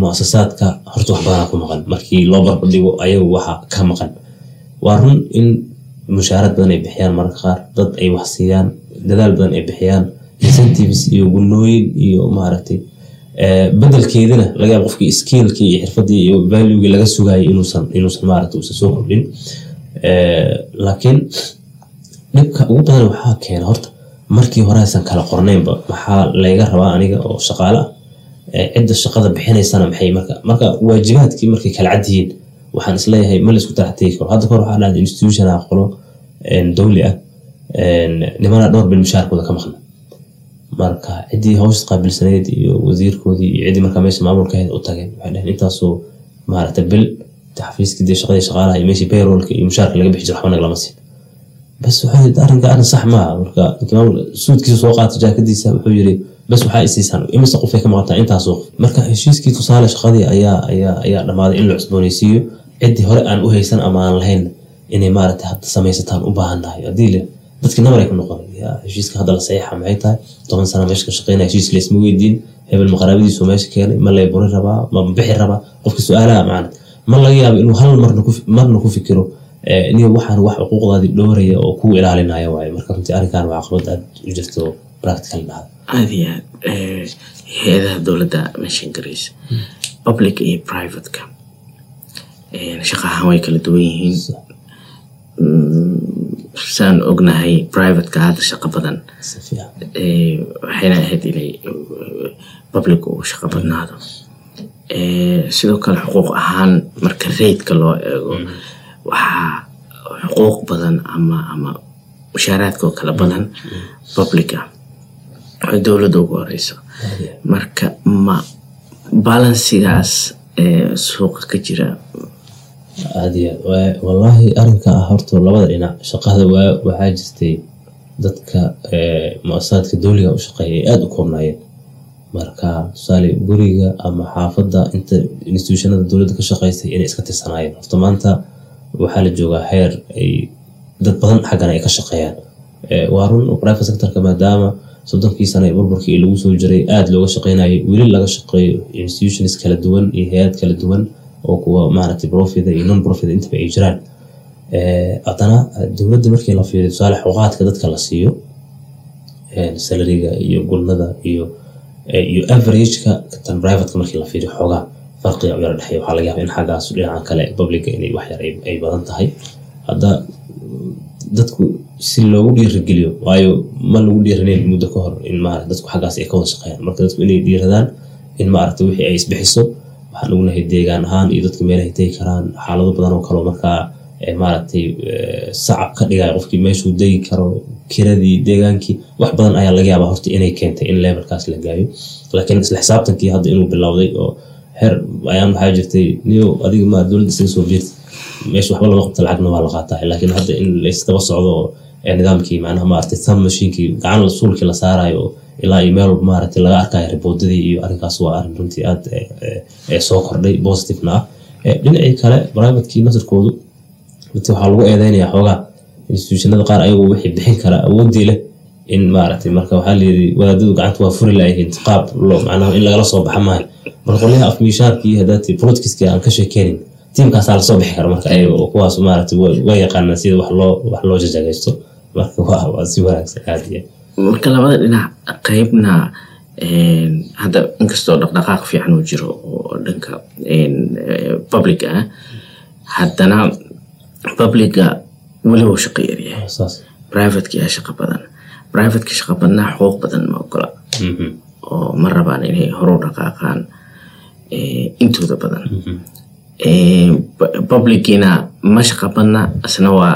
muasasaadka horta wax badanaa ku maqan. Markii loo barbardhigo ayagu waxa ka maqan. Waa run in mushaarad badan ay bixiyaan mararka qaar. Dad ay wax siiyaan dadaal badan ay bixiyaan. Incentives iyo gunooyin iyo maaragtay bedelkeedina laga yaabo qofkii skillkii iyo xirfadii iyo valuegii laga sugayay inuusan maaragtay uusan soo kordhin. Laakiin dhibka ugu badan waxaa keena horta markii hore aysan kala qornaynba maxaa layga rabaa aniga oo shaqaale cidda shaqada bixinaysana maxay marka marka waajibaadkii markay kala cad yihiin waxaan is leeyahay ma la isku taraxtegi karo. Hadda kahor waxaa dhahda institution qolo een, dowli ah nimana dhowr bil mushaarkooda ka maqna marka ciddii hawsha qaabilsaneyd iyo wasiirkoodii iyo ciddii markaa meesha maamulka ahayd u tageen waxay dhaheen intaasoo maaragta bil taxfiiskii dee shaqadii shaqaalaha iyo meeshii payrollka iyo mushaarka laga bixi jiro waxba nagalama siin. Bas yidhi arrinka arrin sax maaha marka ninkii suudkiisa soo qaatay jaakadiisa wuxuu yidhi bas waxaa isiisaan imise qofay ka maqantaa intaasoo qof marka heshiiskii tusaale shaqadii ayaa ayaa ayaa dhammaaday in la cusboonaysiiyo. Ciddii hore aan u haysan ama aan lahayn inay maaragtay hadda samaysataan u baahan nahay haddii le dadkii nabar ay ku noqon heshiiska hadda la saxiixa maxay tahay toban sana meesha ka shaqeynaya heshiis laysma weydiin hebel maqaraabadiisu meesha keenay ma lay buri rabaa ma bixi rabaa qofka su'aalaha macna ma laga yaabo inuu hal marna ku fikiro inuu waxaan wax xuquuqdaadii dhowraya oo kuu ilaalinaya waaye marka runtii arrinkan waa caqabad aad u jirto practical dhahda aada iyo aad hay'adaha dowladda meeshan garaysa public iyo privateka shaqa ahaan way kala duwan yihiin saan ognahay privateka hadda shaqo badan? Eh, waxayna ahayd inay eh, public uu shaqo badnaado. Eh, sidoo kale xuquuq ahaan marka raidka loo eego waxaa xuquuq badan ama ama mushaaraadka oo kala badan public ah. Oo dowladda ugu horeyso. Marka ma balansigaas suuqa ka jira wallaahi arrinka ah horta labada dhinac shaqada waxaa jirtay dadka muasasaadka dowliga u shaqeeya ay aada u koobnaayeen. Marka tusaale guriga ama xaafadda inta institutionada dowladda ka shaqeysay inay iska tirsanaayeen. Horta maanta waxaa la joogaa heer ay dad badan xaggan ay ka shaqeeyaan. Waa run private sectorka maadaama soddonkii sano ee burburkii lagu soo jiray aada looga shaqeynayay weli laga shaqeeyo institutions kala duwan iyo hay'ad kala duwan oo kuwa maaragtay profit iyo non profit intaba ay jiraan Eh, haddana dowladda markii la fiiriyo tusaale xuquuqaadka dadka la siiyo eh, salariga iyo gulnada iyo eh, iyo averageka tan privateka markii la fiiriyo xoogaa farqiga u yara dhexeeya. Waxaa laga yaaba in xaggaas dhinacan kale publica inay wax yar ay- badan tahay. Hadda dadku si loogu dhiirigeliyo waayo ma lagu dhiiranayn muddo ka hor in maarata dadku xaggaas ay ka wada shaqeeyaan. Marka dadku inay dhiiradaan in maaragta wixii ay isbixiso waxaan ognahay deegaan ahaan iyo dadka meelahay tegi karaan. Xaalado badan oo kaleo markaa eh, maaragtay eh, sacab ka dhigaya qofkii meeshuu degi karo kiradii deegaankii wax badan ayaa laga yaabaa horta inay keentay in levelkaas la gaayo. Laakiin isla xisaabtankii hadda inuu bilowday oo heer ayaan waxaa jirtay niyo adiga ma dowladda isaga soo biirta meesha waxba lama qabta lacagna waa la qaataa laakiin hadda in laysdaba socdo oo ee nidaamkii macnaha maaragtay thumb machinkii gacan suulkii la saarayo oo ilaa iyo meel walba maaragtay laga arkayo riboodadii iyo arrinkaas waa arrin runtii aad eh, eh, eh, soo kordhay positivena ah dhinacii kale privatekii nasirkoodu runtii waxaa lagu eedeynayaa xoogaa institutionada qaar ayagoo wixii bixin kara awoodii leh in maaragtay marka waxaa layidhi wadaadadu gacanta waa furi laayihiin qaab macnaha in lagala soo baxa maayo marka qolyaha afmiishaarkii haddaati politikiski aan ka sheekeynin tiimkaasaa la soo bixi kara marka ayaga oo kuwaas maaragtay wa- waa yaqaanaan sida wax loo wax loo jajagaysto. Marka waa si wanaagsan aad marka labada dhinac qeybna een, hadda inkastoo dhaqdhaqaaq fiican uu jiro oo dhanka eh, public ah haddana publica weli wuu shaqo yaryahay aad. saas. Privateki aa shaqo badan. Privateka shaqo badnaa xuquuq badan ma ogola. Mhm, oo ma rabaan inay horu dhaqaaqaan eh, intooda badan. Mhm. publiciina ma shaqo badna isna waa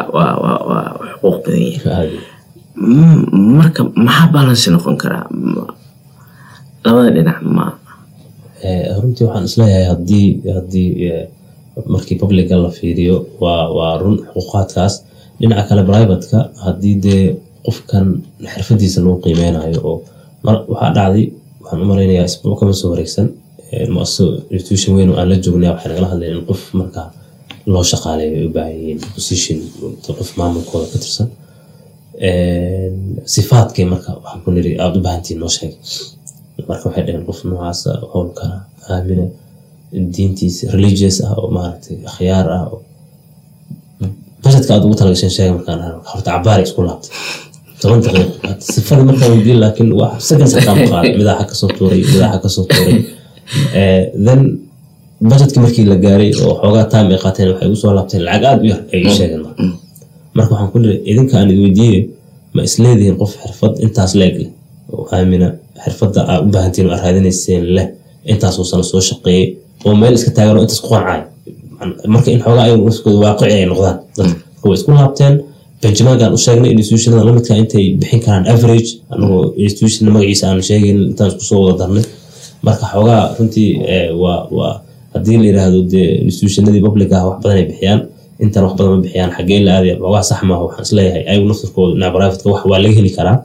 xuquuq badan yahay marka maxaa balance noqon karaa labada dhinac Eh, runtii waxaan is leeyahay haddii haddii eh, markii publica la fiiriyo waa run xuquuqaadkaas. Dhinaca kale privateka haddii dee qofkan xirfadiisa lagu qiimeynayo oo waxaa dhacday waxaan u malaynayaa isbuuc kama soo wareegsan. Eh, institution weyn oo aan la joognay waxay nagala hadleen in qof markaa loo shaqaaleeyo ay u baahan yihiin position qof maamulkooda ka tirsan sifaadkay marka waxaan ku niri aada u baahantiin noo sheeg marka waxay dhaheen qof noocaasa howlkana aamina diintiisa religious ah oo maaragtay akhyaar ah oo bajetka aad ugu talagasheen sheega markaan horta cabaaray isku laabtay. Toban daqiiqo sifada markaa weydiin laakiin wax seconds xitaa ma qaaday midaaxa ka soo tuuray midaaxa ka soo tuuray. Then bajetkii markii la gaaray oo xoogaa time ay qaateen waxay ugu soo laabteen lacag aada u yar ay sheegeen marka marka waxaan ku liray idinka aan idweydiiyey ma isleedihiin qof xirfad intaas leeg oo aamina xirfadda aa u baahantiin aad raadinayseen leh intaasoo sano soo shaqeeyey oo meel iska taagan oo intaas ku qancay marka in xoogaa nafskooda waaqici ay noqdaan. Dadka way isku laabteen. Benjaminkaan u sheegnay institutionada lamidka intay bixin karaan average. Anagoo institution magaciisa aan sheegayn intaan isku wada darnay. Marka xoogaa runtii eh, waa haddii la yidhaahdo dee institutionadii public ah wax badan ay bixiyaan intan wax badan ma bixiyaan xaggee la aadaya xoogaa sax maaha waxaan is leeyahay ayagu naftirkooda dhinaca privateka wax waa laga heli karaa.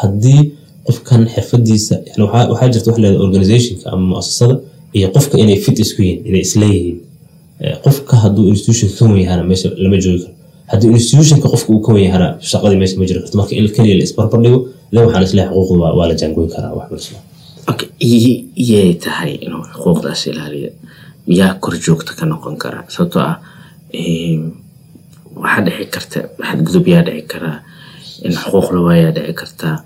Haddii qofkan xirfadiisa yani waxaa jirta wax leedahay organizationka ama muasasada iyo qofka inay fit isku yihiin inay isleeyihiin Eh, qofka hadduu institutionka ka wen meesha lama joogi karo. Haddii institutionka qofka uu ka wen shaqadii meesha ma jiri karto. Marka in keliya la isbarbar dhigo waxaan is leeyahay xuquuqda waa- la jaangoyn karaa wax i- iyay tahay inuu xuquuqdaas ilaaliyo. Yaa kor joogta ka noqon kara sababtoo ah waxaa dhici karta xadgudub yaa dhici karaa in xuquuq la waayaa dhici kartaa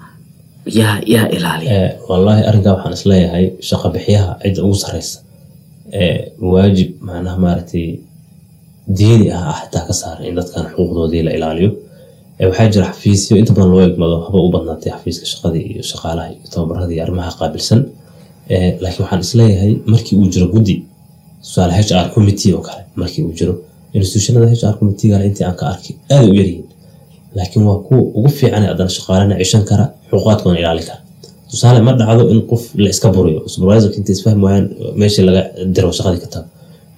yaa yaa ilaaliya. Eh, wallaahi arrinkaa waxaan is leeyahay shaqo bixiyaha cidda ugu sareysa eh, waajib macnaha maaragtay diini ah ah xitaa ka saaran in dadkan xuquuqdoodii la ilaaliyo. Eh, waxaa jira xafiisyo inta badan loo egmado haba u badnaatay xafiiska shaqadii iyo shaqaalaha iyo tababaradii arrimaha qaabilsan. Laakiin waxaan is leeyahay markii uu jiro guddi tusaale h r committee oo kale markii uu jiro institutionada h r committeegana intii aan ka arkay aada u yaryihiin. Laakiin waa kuwa ugu fiican ee haddana shaqaalena cishan kara xuquuqaadkoodana ilaalin kara. Tusaale ma dhacdo in qof la iska buriyo supervisorka inta isfahmi waayaan meeshii laga diro shaqadii ka tago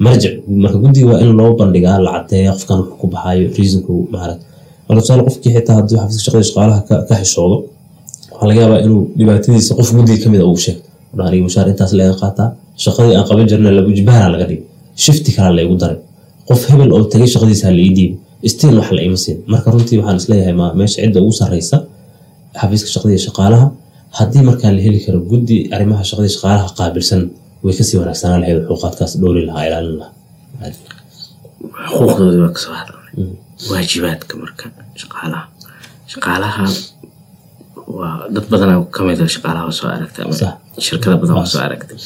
marjic marka guddiga waa in loo bandhigaa la qofkan wuxuu ku baxaayo reasonku maarag. Marka tusaale qofkii xitaa hadduu xafiiska shaqada shaqaalaha ka xishoodo waxaa laga yaabaa inuu dhibaatadiisa qof guddiga ka mid a uu sheego. Aniga mushaar intaas laga qaataa shaqadii aan qaban jirna laba jibaaraa laga dhigay. Shifti kalaa la igu daray qof hebel oo tagay shaqadiisa la ii dhiibay still wax la ima siin marka runtii waxaan is leeyahay ma meesha cidda ugu sarreysa xafiiska shaqada iyo shaqaalaha haddii markaa la heli karo guddi arrimaha shaqada iyo shaqaalaha qaabilsan way ka sii wanaagsanaan lahayd xuquuqaadkaas dhowri lahaa ilaalin lahaa. Xuquuqdoodii waa ka soo hadalnay waajibaadka marka shaqaalaha. Shaqaalaha waa dad badanaa ka mid a shaqaalaha soo Sax. shirkada badan soo aragtay.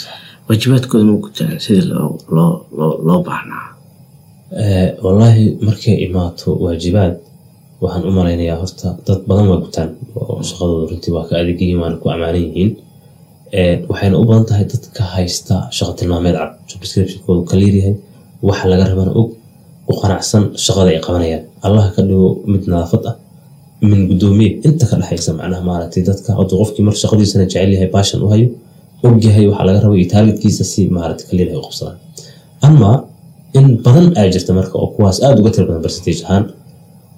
Waajibaadkooda ma gutaan sidii loo loo loo loo baahnaa wallaahi markay imaato waajibaad waxaan u malaynayaa horta dad badan waa gutaan oo shaqadooda runtii waa ka adeeg yihiin waana ku ammaanan yihiin. Eh, waxayna u badan tahay dadka haysta shaqo tilmaameed cad job descriptionkoodu kaliir yahay waxa laga rabana og u qanacsan shaqada ay qabanayaan. Allah ka dhigo mid nadaafad ah min gudoomiye inta ka dhexaysa macnaha maaragtay dadka hadduu qofkii mar shaqadiisana jecel yahay baashan u hayo og yahay waxa laga rabo iyo taargetkiisa si maaragtay kaliir ay u qabsadaan ama in badan ay jirta marka oo kuwaas aada uga tira badan percentage ahaan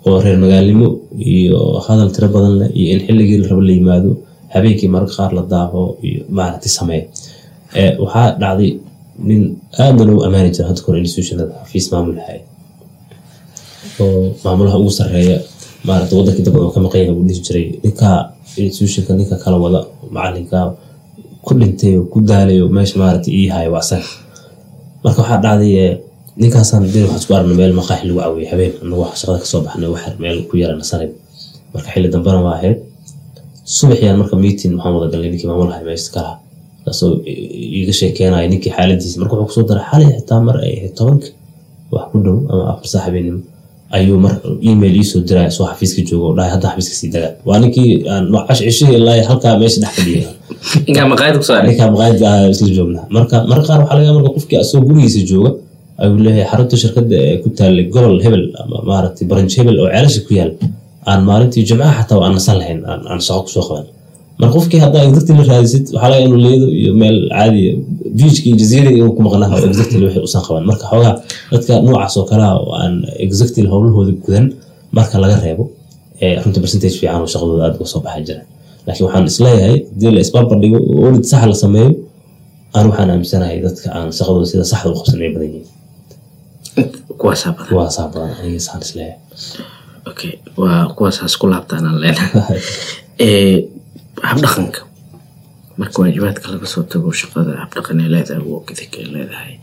oo reer magaalnimo iyo hadal tiro badan leh iyo in xilligii la rabo la yimaado habeenkii mararka qaar la daaho iyo maaragtay sameeya Eh, waxaa dhacday nin aadna loogu ammaani jira hadda kore institutionada xafiis maamul lahay oo maamulaha ugu sarreeya maarata wadankii dab ka maqan yahay uu dhihi jiray ninkaa institutionka ninka kala wada macalinka ku dhintay oo ku daalay oo meesha maarata ii waa asaga. Marka waxaa dhacday eh, ninkaasaan dee waxaan isku arnay meel maqaaxi lagu caawiyay habeen. Anagu wax shaqada ka soo baxnay wax meel ku yara nasanay marka xilli dambena waa ahayd. Subaxiyaan marka meeting waxaan wada galnay ninkii maamulaha meesha kalaha kaasoo iiga sheekeenaya ninkii xaaladiisa marka wuxuu ku soo daray xalay xitaa mar ay ahayd tobanka. Wax ku dhow ama afar saax habeenimo. Ayuu mar email iisoo diraya soo xafiiska jooga oo dhahay hadda xafiiska sii dagaa waa ninkii aan cash cishihii ilaa halkaa meesha dhex fadhiya. Ninkaa maqaayad ah isla joognaa marka marka qaar waxaa laga marka qofkii asoo gurigiisa jooga ayuu leeyahay xarunta shirkadda ee ku taallay gobol hebel ama maaragtay branch hebel oo ceelasha ku yaal aan maalintii jumcaha xataa aan nasan lahayn aan shaqo ku soo qaban. Marka qofkii haddaa exactly la raadisid waxaa laga inuu leedo iyo meel caadi beachka iyo jaziirada inuu ku maqnaha oo exactly wixii usan qaban. Marka xoogaa dadka noocaas oo kale ah oo aan exactly howlahooda gudan marka laga reebo ee runta percentage fiican oo shaqadooda aad uga soo baxay jira. Laakiin waxaan is leeyahay haddii la isbarbar dhigo oo audit sax la sameeyo aan waxaan aaminsanahay dadka aan shaqadooda sida saxda u qabsan badan yihiin waa kuwaasaas ku laabtaan aan leenahay Eh, habdhaqanka marka waajibaadka laga soo tago shaqada habdhaqan ay leedahay ethic ay leedahay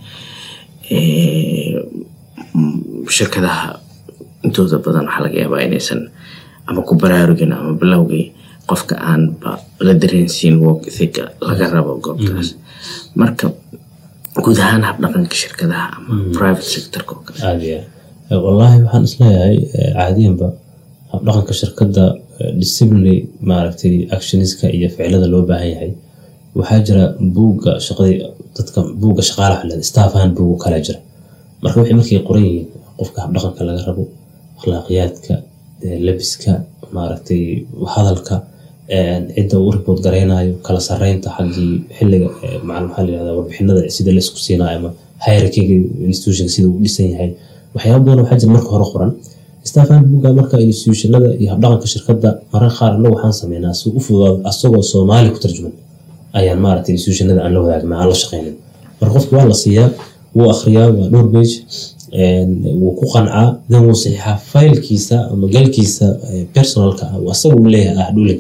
shirkadaha intooda badan waxaa laga yaabaa inaysan ama ku baraarugin ama bilowgii qofka aan ba la dareensiin work ethica laga rabo goobtaas marka guud ahaan habdhaqanka shirkadaha ama private sectorka oo kale. Aad wallaahi waxaan is leeyahay eh, caadiyanba habdhaqanka shirkadda eh, disciplinary maaragtay actionska iyo ficilada loo baahan yahay. Waxaa jira buugga shaqadii dadka buugga shaqaalaha xulada staff ahaan buugu kala jira. Marka wixii markay qoran yihiin qofka habdhaqanka laga rabo akhlaaqiyaadka eh, labiska maaragtay hadalka eh, cidda uu report garaynayo kala sareynta la yihahdaa warbixinada sida la isku siinayo ama hierarchyga institutionka sida uu dhisan yahay. Waxyaaba badan waxaa jira marka hore qoran. Staffan buugga marka institutionada iyo habdhaqanka shirkadda mararka qaar annagu waxaan sameynaa si u fududaado asagoo soomaali ku tarjuman ayaan maaragtay institutionada aan la wadaagna aan la shaqeynin. Marka qofki waa la siiyaa wuu akhriyaa waa dhowr page wuu ku qancaa dan wuu saxiixaa faylkiisa ama galkiisa personalka ah. Asaga uu leeyahay ah dhuu la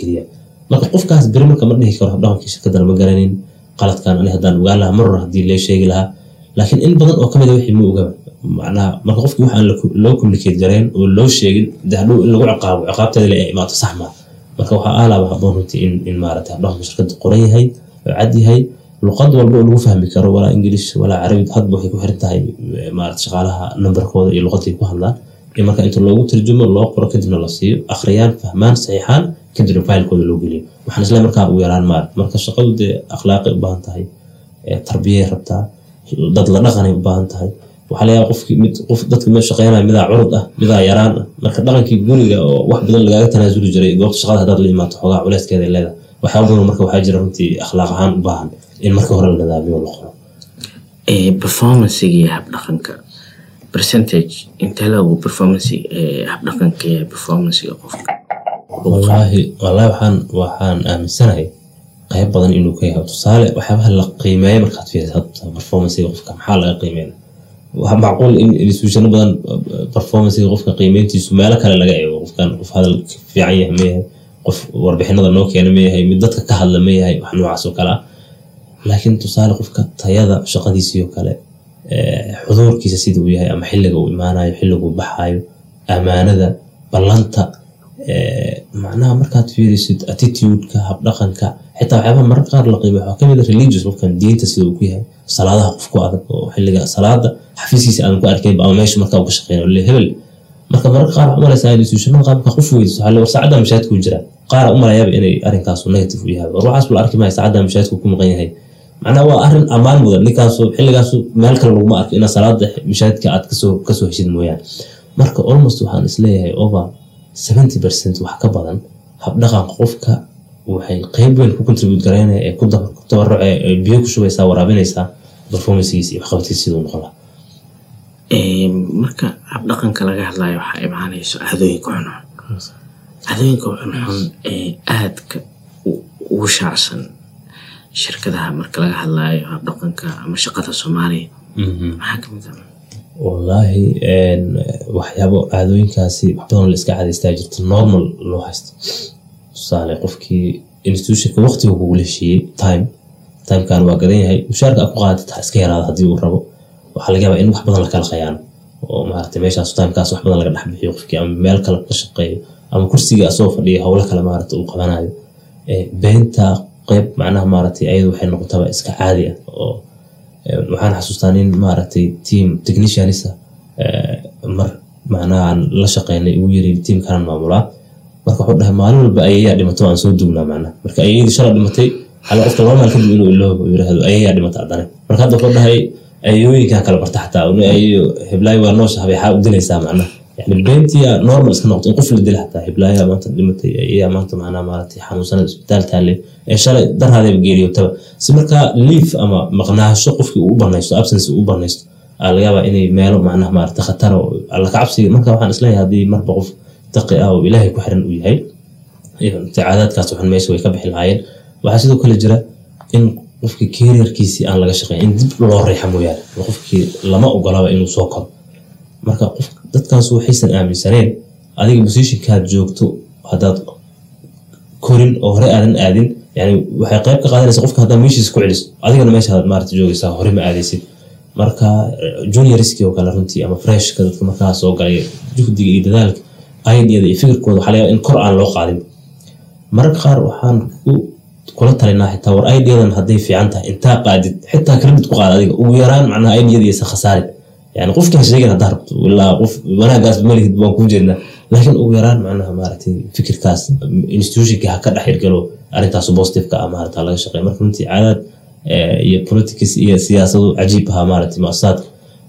marka qofkaas beri marka ma dhihi karo habdhaqankii shirkadana ma garanin qaladkan ani haddaan ogaan lahaa maror haddii lee sheegi lahaa. Laakiin in badan oo ka mid a wixii ma ogaba macnaha marka qofkii waxaan loo communicate garayn oo loo sheegin de in lagu ciqaabo ciqaabteeda le ay imaato sax maa marka waxaa aalaaba haboon runtii in in maaragtay habdhaqanka shirkadda qoran yahay oo cad yahay luqad walba oo lagu fahmi karo walaa ingilish walaa carabi hadba waxay ku xiran tahay maaragtay shaqaalaha nambarkooda iyo luqadday ku hadlaan. Marka inta loogu tarjumo loo qoro kadibna la siiyo akhriyaan fahmaan saxiixaan kadibna faylkooda loo geliyo. Waxaan isle markaa ugu yaraan maaragta marka shaqadu dee akhlaaqay u tahay tarbiyay rabtaa dad la dhaqanay u tahay. Waxaa laga yaaba qofki mid qof dadka meel shaqeynaya midaa curud ah midaa yaraan ah. Marka dhaqankii guriga oo wax badan lagaaga tanaasuli jiray goobta shaqada haddaad la imaato xoogaa culeyskeeda ay leedahay. Waxyaaba badan marka waxaa jira runtii akhlaaq ahaan u baahan in marka hore la nadaamiyo la qoro performancega habdhaqanka percentage intee lagu performance habdhaqanka iyo performancega qofka wallaahi waxaan aaminsanahay qayb badan inuu ka yahay. Tusaale waxyaabaha la qiimeeyo markaad fiiriso hadda performancega qofka maxaa laga qiimeeya waa macquul in institutiono badan performancega qofka qiimeyntiisu meelo kale laga eego. Qofkan qof hadal fiican yahay ma yahay qof warbixinada noo keena ma yahay mid dadka ka hadla ma yahay wax noocaas oo kale ah. Laakiin tusaale qofka tayada shaqadiisii oo kale xuduurkiisa sida uu yahay ama xilliga uu imaanayo xilliga uu baxayo amaanada ballanta macnaha markaad fiirisid attitudeka habdhaqanka xitaa waxyaabaha mararka qaar la qiimeeyo waxaa ka mid a religious qofkan diinta sida uu ku yahay salaadaha qof ku adag oo xilliga salaada xafiiskiisa aan ku arkaynba ama meesha markaa uu ka shaqeynayo le hebel. Marka mararka qaar waxaa umalaysaa institutionada qaar markaa qof weydiiso waxaa le war saacadda mashaadku jira. Qaara umalayaaba inay arrinkaasu negative u yahay. War waxaas la arki maayo saacadda mashaadku ku maqan yahay. Macnaha waa arrin ammaan mudan ninkaasu xilligaasu meel kale laguma arko inaa salaada mashaadka aad ka soo ka soo heshid mooyaan marka almost waxaan is leeyahay over seventy percent wax ka badan habdhaqanka qofka waxay qeyb weyn ku contribute garaynaya ee ku tabaruc ee biyo ku shubaysaa waraabinaysaa performancegiisa iyo waxqabadkiisa siduu noqon lahaa. Marka habdhaqanka laga hadlayo waxaa imaanayso caadooyinka xunxun caadooyinka xunxun ee aadka ugu shaacsan shirkadaha marka laga hadlayo habdhaqanka ama shaqada soomaaliya. Maxaa ka mid ah wallaahi waxyaabo caadooyinkaasi wax badan la iska cadaystaa jirta normal loo haysto. Tusaale qofkii institutionka waqtiga kugu heshiiyey time timekan waa gadan yahay. Mushaarka aad ku qaadatid ha iska yaraada haddii uu rabo. Waxaa laga yaabaa in wax badan la kala qayaano. Oo maaragtay meeshaas timekaas wax badan laga dhex bixiyo qofkii ama meel kale ka shaqeeyo ama kursiga asoo fadhiya howlo kale maaragtay uu qabanayo beenta qeyb macnaha maaragtay ayadu waxay noqotaba iska caadi ah oo waxaan xasuustaa nin maaragtay team technicianisa. Mar macnaha aan la shaqeynay ugu yiri tiimkanan maamulaa marka wuxuu dhahay maalin walba ayayaa dhimato aan soo dugnaa macnaha marka ayayadii shalay dhimatay hal qofka laba maal kadib inuu iloobo yiraahdo ayayaa dhimata haddana. Marka hadda wuxuu dhahay ayooyinkan kala barta xataa uni ayo heblaayo waa noosha habay u dilaysaa macnaha yani beentia normal iska noqoto in qof la dila xataa heblaayaa maanta dhimatay ayayaa maanta macnaha maaragtay xanuunsanada isbitaal taalle ee shalay darhaadeeba geeriyotaba si markaa liif ama maqnaasho qofkii uu banaysto absence uu banaysto aa laga yaabaa inay meelo macnaha maaragtay khatar alla ka cabsiga marka waxaan is leeyahay haddii marba qof taqi ah oo ilaahay ku xiran uu yahay caadaadkaas waxan meesha way ka bixi lahaayeen waxaa sidoo kale jira in qofkii keriyarkiisii aan laga shaqeyn in dib loo riixa mooyaane oo qofkii lama ogolaba inuu soo koro marka dadkaas waxaysan aaminsaneen adiga positionkaad joogto haddaad korin oo hore aadan aadin. Yani waxay qayb ka qaadanaysa qofka haddaa meeshiisa ku celiso adigana meeshaad maarata joogaysaa hore ma aadaysid. Marka junioriski oo kale runtii ama freshka dadka markaa soo galay juhdiga iyo dadaalka ideada iyo fikirkooda waxaa laga in kor aan loo qaadin. Mararka qaar waxaan ku kula talinaa xitaa war ideadan hadday fiican tahay. Intaa qaadid xitaa credit ku qaad adiga. Ugu yaraan macnaha ideadiisa khasaarin yani qofkii ha sheegin haddaa rabto ilaa qof wanaagaas malihid waan kuu jeednaa laakiin ugu yaraan macnaha maaragtay fikirkaas institutionka ha ka dhex hirgalo arrintaas positiveka ah maarata laga shaqeeya marka runtii caadaad iyo politics iyo siyaasado cajiib ahaa maaragtay muasasaadka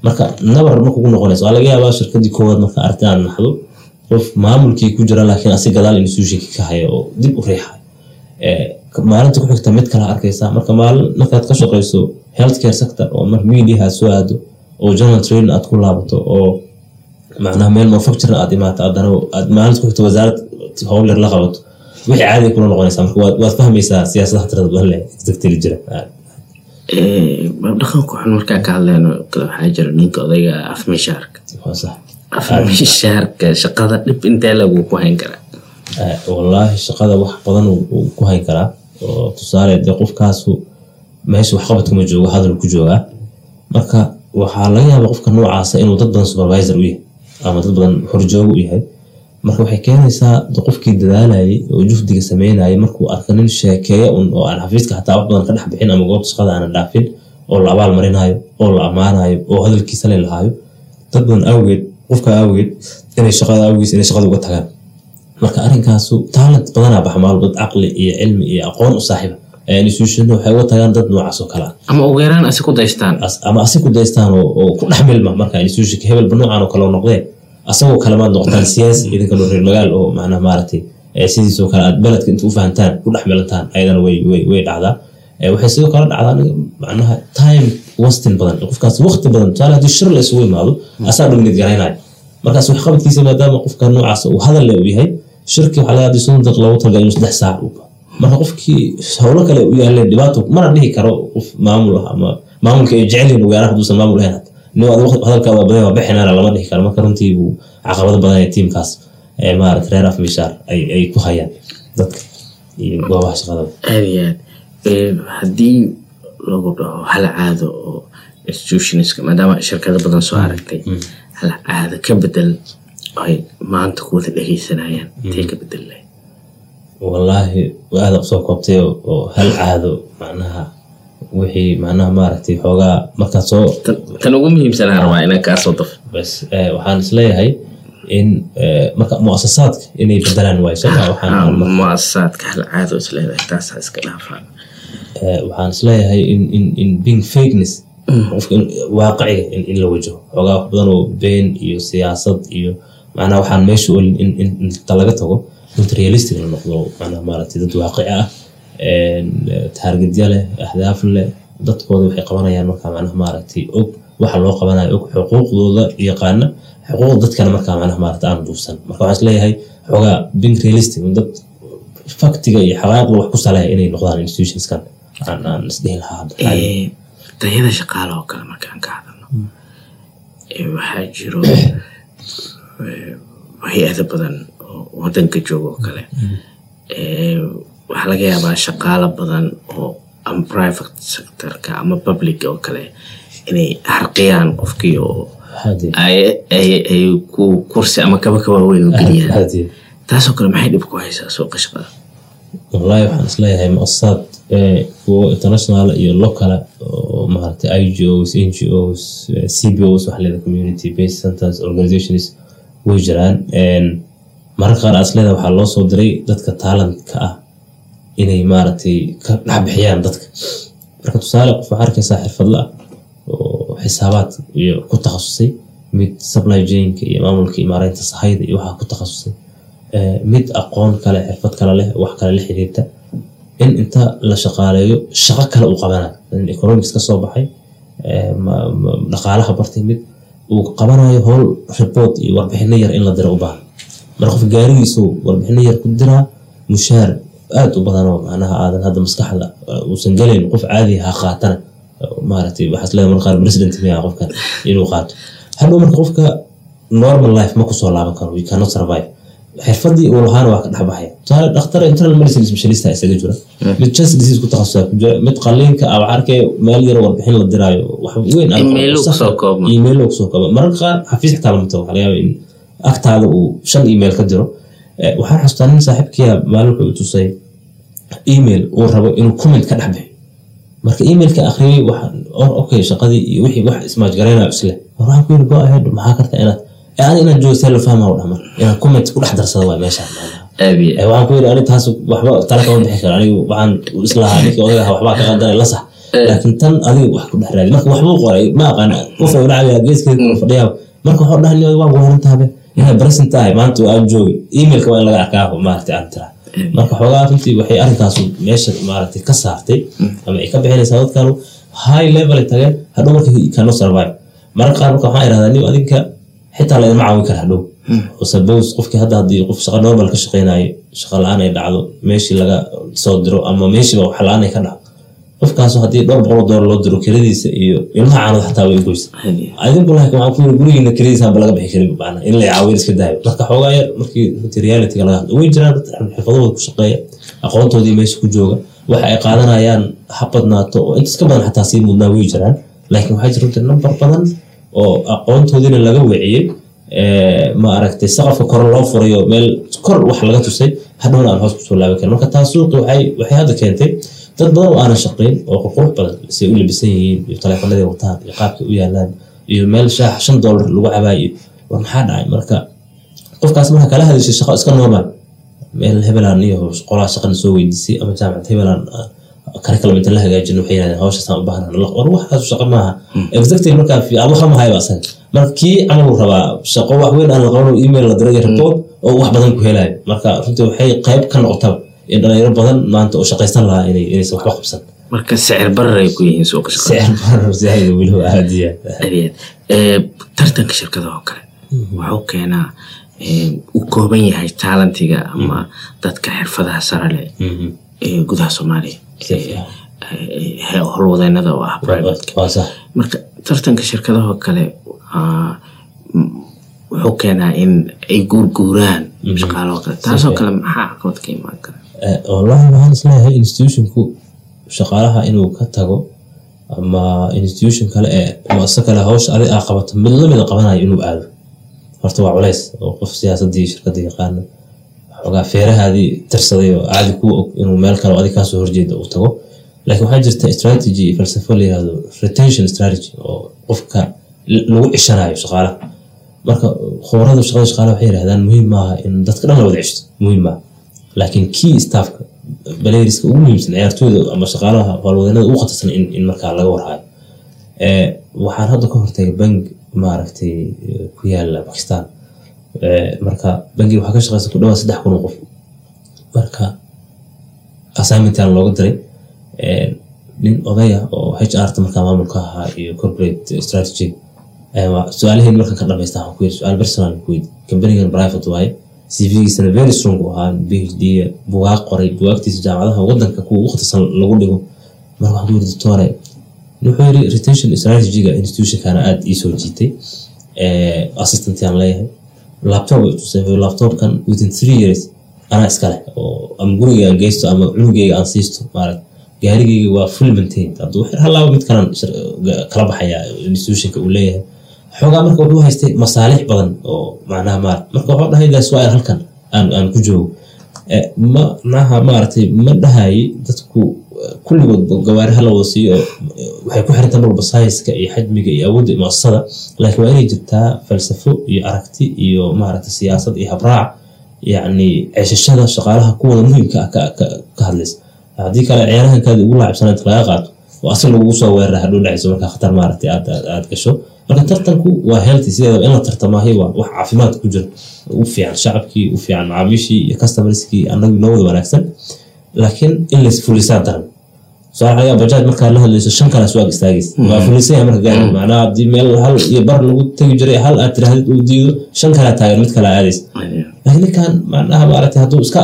marka nabar ma kugu noqonayso waa laga yaabaa shirkadii koowaad marka aragti aan naxdo qof maamulkii ku jira laakiin asi gadaal institutionki ka haya oo dib u riixaya maalinta ku xigta mid kala arkaysaa marka maalin markaad ka shaqeyso healthcare sector. oo mar media aad soo aado oo general training aad ku laabato oo macnaha meel manufacturing aad imaato haddana aad maalinta ku xigto wasaarad howlyar la qabato. Wixii caadi kula noqonaysaa marka waad fahmaysaa siyaasadaha tirada badan leh jira. Dhaqanku xun markaan ka hadleyno waxaa jira ninka odayga afmishaarka afmishaarka shaqada dhib intee lagu ku hayn karaa? Wallaahi shaqada wax badan uu ku hayn karaa oo tusaale dee qofkaasu meesha waxqabadkuma joogo hadal ku joogaa. Marka waxaa laga yaabaa qofka noocaasa inuu dad badan supervisor u yahay ama dad badan horjoogo u yahay. Marka waxay keenaysaa qofkii dadaalayay oo juhdiga sameynayay markuu arka nin sheekeeya un oo aan xafiiska xataa wax badan ka dhex bixin ama goobta shaqada aanan dhaafin oo la abaal marinayo oo la ammaanayo oo hadalkiisa le lahaayo dad badan awgeed qofka awgeed inay shaqada awgiis inay shaqada uga tagaan. Marka arrinkaasu taalent badanaa dad caqli iyo cilmi iyo aqoon u saaxiiba institutionna waxay uga tagaan dad noocaas oo kale. Ah ama ugu yaraan asi ku daystaan. Ama asi ku daystaan oo ku dhex milma. Marka institutionka hebelba noocan oo kale noqdee asagoo kalemaad noqotaan siyaasi idinka loo reer magaal oo macnaha maaragtay sidiisoo kale aad beledka inta u fahantaan ku dhex milantaan ayadana way way way dhacdaa. Waxay sidoo kale dhacdaa macnaha time wastin badan. Qofkaas waqti badan tusaale haddii shir la isugu imaado asaa dominate garaynayo. Markaas waxqabadkiisa maadaama qofka noocaas uu hadal le u yahay shirki waxaa laga haddii soddon daqiiq loogu talagalay inuu saddex saac uu marka qofkii howlo kale u yaaleen dhibaato mana dhihi karo qof maamul ah ama maamulka ay jecelyihin ugu yaraan hadduusan maamul ahayn hadalkaada badan waa bixinaana lama dhihi karo. Marka runtii buu caqabado badan ee tiimkaas maarata reer afmishaar ay ku hayaan dadka iyo goobaha shaqadada aad iyo aad haddii lagu dhaho hal caado oo institutionska maadaama shirkado badan soo aragtay hal caado ka bedel ay maanta ku wada dhegeysanayaan intee ka bedel wallaahi aada u soo koobtay oo hal caado macnaha wixii macnaha maaragtay xoogaa markaad soo tan ugu muhiimsanaa rabaa inaan kaa soo dafo. Bas waxaan is leeyahay in marka muasasaadka inay bedelaan waayo soma waxaan muasasaadka hal caado is leedahay taasaa iska dhaafaan. Waxaan is leeyahay in in in being fakeness qofka waaqiciga in la wajaho. Xoogaa wax badan oo been iyo siyaasad iyo macnaha waxaan meesha olin in in inta laga tago la noqdo macnaha maaragtay dad waaqici ah taargedya leh ahdaaf leh dadkooda waxay qabanayaan markaa macnaha maaragtay og waxa loo qabanayo og xuquuqdooda yaqaana xuquuqda dadkana markaa macnaha maaragtay aan duufsan marka waxaan is leeyahay xoogaa being realistic dad faktiga iyo xaqaaiqda wax ku saleeya inay noqdaan institutionskan aan isdhihi lahaa tayada shaqaale oo kale markaan ka hadalno waxaa jiro hay'ado badan wadanka jooga oo kale. Eh, waxaa laga yaabaa shaqaalo badan oo ama private sectorka ama public oo kale inay harqiyaan qofkii oo ay ku kursi ama kaba ka waaweyn u geliyaan. Hadi. taasoo kale maxay dhib ku haysaa suuqa shaqada wallahi waxaan is leeyahay muasasaad eh, kuwo international iyo local oo maaragtay igos ngos eh, cbos waxa leedahay community based centers organizations way jiraan mararka qaar leedahay waxaa loo soo diray dadka talentka ah inay maaragtay ka dhex bixiyaan dadka. Marka tusaale qof waxaa arkaysaa xirfadla ah oo xisaabaad iyo ku takhasusay mid supply chainka iyo maamulka iyo maareynta sahayda iyo waxaa ku takhasusay. Mid aqoon kale xirfad kale leh wax kale la xiriirta in inta la shaqaaleeyo shaqo kale uu qabanayo economics ka baxay dhaqaalaha bartay mid uu qabanayo howl report iyo warbixino yar in la diro u baahan marka qof gaarigiisu warbixino yar ku diraa mushaar aad u badan oo macnaha aadan hadda maskaxda uh, uusan gelayn qof caadi ha qaatana Uh, maaragtay waxaas leedahay marka qaar president miyaa qofkan inuu qaato. Hadhow marka qofka normal life ma ku soo laaban karo we cannot survive. Xirfadii uu lahaana waa ka dhex baxaya tusaale dhakhtar internal medicine specialist ah isaga jira. Mid chest disease ku takhasusa ku jira mid qalliinka waxaa arkaya meel yar warbixin la diraayo wax weyn. Sax- ku soo koobo mararka qaar xafiis xitaa lama tago waxaa laga yaabaa in agtaada uu shan email ka diro Eh, waxaan xasuustaa nin saaxiibkiya maalin wuxuu tusay email uu rabo inuu comment ka dhex bixiyo marka emailka akhriyay okay shaqadii iyo wixii wax ismaajgaraynayo isle. Waxaan ku yiri go ahead maxaa karta inaad eh, ani inaan joogo see la fahmaa u dhamar inaan comment ku dhex darsado waa meesha. Eh, waxaan ku yiri ani taas waxba tala kama bixi karo anigu waxaan islahaa ninkii odaga ahaa waxbaa ka qaldanay la sax. Laakiin tan adiga wax ku dhex raadi. Marka waxbuu qoray ma aqaan qof uu dhacaya geeskeeda fadhiyaa. Marka waxuu dhahay "Niyow, waa waalan tahay inaad tahay maanta aan joogay emailka waa in laga arkaa maaragtay aan tiraa marka xoogaa runtii waxay arrinkaas meesha maaragtay ka saartay ama ay ka bixinaysaa dadkanu high level tageen hadhow marka kano survive. Mararka qaar marka waxaan idhahdaa nin adinka xitaa la caawin kara hadhow. Suppose qofkii hadda haddii qof shaqa normal ka shaqeynayo shaqa la'aan ay dhacdo meeshii laga soo diro ama meeshiiba wax la'aan ay ka dhacdo qofkaas haddii dhowr boqol oo doolar loo diro kiradiisa iyo ilmaha caanada xataa way goysa yiri gurigiina kiradiisa haba laga bixi karin in la caawin iska daayo. Marka xoogaa yar markii runtii realityga laga hadlo way jiraan xirfadahooda ku shaqeeya aqoontoodii meesha ku jooga waxa ay qaadanayaan ha badnaato oo intaas ka badan xataa sii mudnaa way jiraan. Laakiin waxaa jira runtii number badan oo aqoontoodiina laga weeciyey eh, ma aragtay saqafka kore loo furayo meel kor wax laga tusay hadhowna aan hoos ku soo laaban karin. Marka taas suuqi waxay hadda keentay dad badan oo aanan shaqayn oo qurqurux badan say u labisan yihiin iyo taleefanadii wataan iyo qaabkay u yaalaan iyo meel shaax shan doolar lagu cabaayo war maxaa dhacay? Marka qofkaas marka kala hadashay shaqo iska normal. Meel hebelaan iyo qolaa shaqana soo weydiisay ama jaamacad hebelaan curriculum inta la hagaajin waxay yidhahdeen hawshaasaan u baahnaan war waxaas shaqo maaha. Exactly markaa waxba mahayo asaga marka kii camal uu rabaa shaqo wax aan la qaban email la diray report oo wax badan ku helayo. Marka runtii waxay qayb ka noqotaba in dhalinyaro badan maanta oo shaqaysan lahaa inay inaysan waxba qabsan marka sicir barar ay ku yihiin suuqa shaqada sicir barar zaid weliba aad iyo aad aad iyo aad Eh, tartanka shirkadaha oo kale wuxuu keenaa eh, u kooban yahay talentiga ama dadka xirfadaha sare leh Mhm. ee gudaha soomaaliya. Eh, howlwadeenada oo ah marka tartanka shirkadahoo kale ah, wuxuu keenaa in ay guurguuraan shaqaalahoo kale. Taasoo kale maxaa caqabad ka imaan kara Eh, is leeyahay institutionku shaqaalaha inuu ka tago ama institution kale ee muasasa kale hawsha adig aa qabato mid lamida qabanayo inuu aado. Horta waa culays oo qof siyaasadii shirkada yaqaana xoogaa feerahaadii tirsaday oo caadi kuu og inuu meel kale oo adig kaasoo horjeeda uu tago. Laakiin waxaa jirta strategy falsafo la yihahdo retention strategy oo qofka lagu cishanayo shaqaalaha. Marka khubarada shaqada shaqaalaha waxay yidhahdaan muhiim maaha in dadka dhan la wada cishto muhiim maaha laakiin key staffka balayriska ugu muhiimsan ciyaartooyda ama shaqaalaha howlwadeennada ugu khatarsan in, markaa laga warhayo. Eh, waxaan hadda ka hortagay bank maaragtay eh, ku yaalla bakistan Eh, marka bangi waxaa ka shaqeysa ku dhawaad saddex kun qof. Marka assignmentan looga diray nin odaya oo HR ta markaa maamulka ahaa iyo corporate strategy su'aalaheyn markan ka dhamaysta waxaan ku yidhi su'aal personal ku yidhi. Companigan private waaye cv-giisana very strong u ahaa phd bugaag qoray bugaagtiisa jaamacadaha wadanka kuwa khatarsan lagu dhigo. Marka waxaan ku yidhi doctore wuxuu yidhi retention strategy-ga institutionkana aada ii soo jiitay. Assistant aan leeyahay. Laptop laptopkan within three years anaa iskale oo ama guriga aan geysto ama cunugeyga aan siisto maaragt gaarigeyga waa full maintained. Hadduu halaaba mid kalan kala baxaya institutionka uu leeyahay xoogaa marka wuxuu haystay masaalix badan oo macnaha maar marka wuxuu dhahay that's why halkan aan ku joogo. Ma macnaha maaragtay ma dhahayay dadku kulligood gawaari hala wada siiyo waxay ku xirantahay marwalba science-ka iyo xajmiga iyo awoodda muasasada laakiin waa inay jirtaa falsafo iyo aragti iyo maaragtay siyaasad iyo habraac yacni ceeshashada shaqaalaha kuwada muhiimka ah ka hadlaysa. Haddii kale ciyaarahankaadi ugu laacibsanayd laga qaato oo asig lagugu soo weerara hadhow dhacayso markaa khatar maaragtay aad gasho marka tartanku waa healthy sideedaba in la tartamaahay waa wax caafimaad ku jira. U fiican shacabkii u fiican macaamiishii iyo customerskii annagu noo wada wanaagsan. Laakiin in lays fulisaa daran sooaxayaa bajaaj markaa la hadlayso shan kalaas waag istaagaysa waa fulisaya marka gaari. Macnaha haddii meel hal iyo bar lagu tegi jiray hal aad tirahdid uu diido shan kalaa taagan mid kala aadaysa laakiin ninkan macnaha maaragtay hadduu iska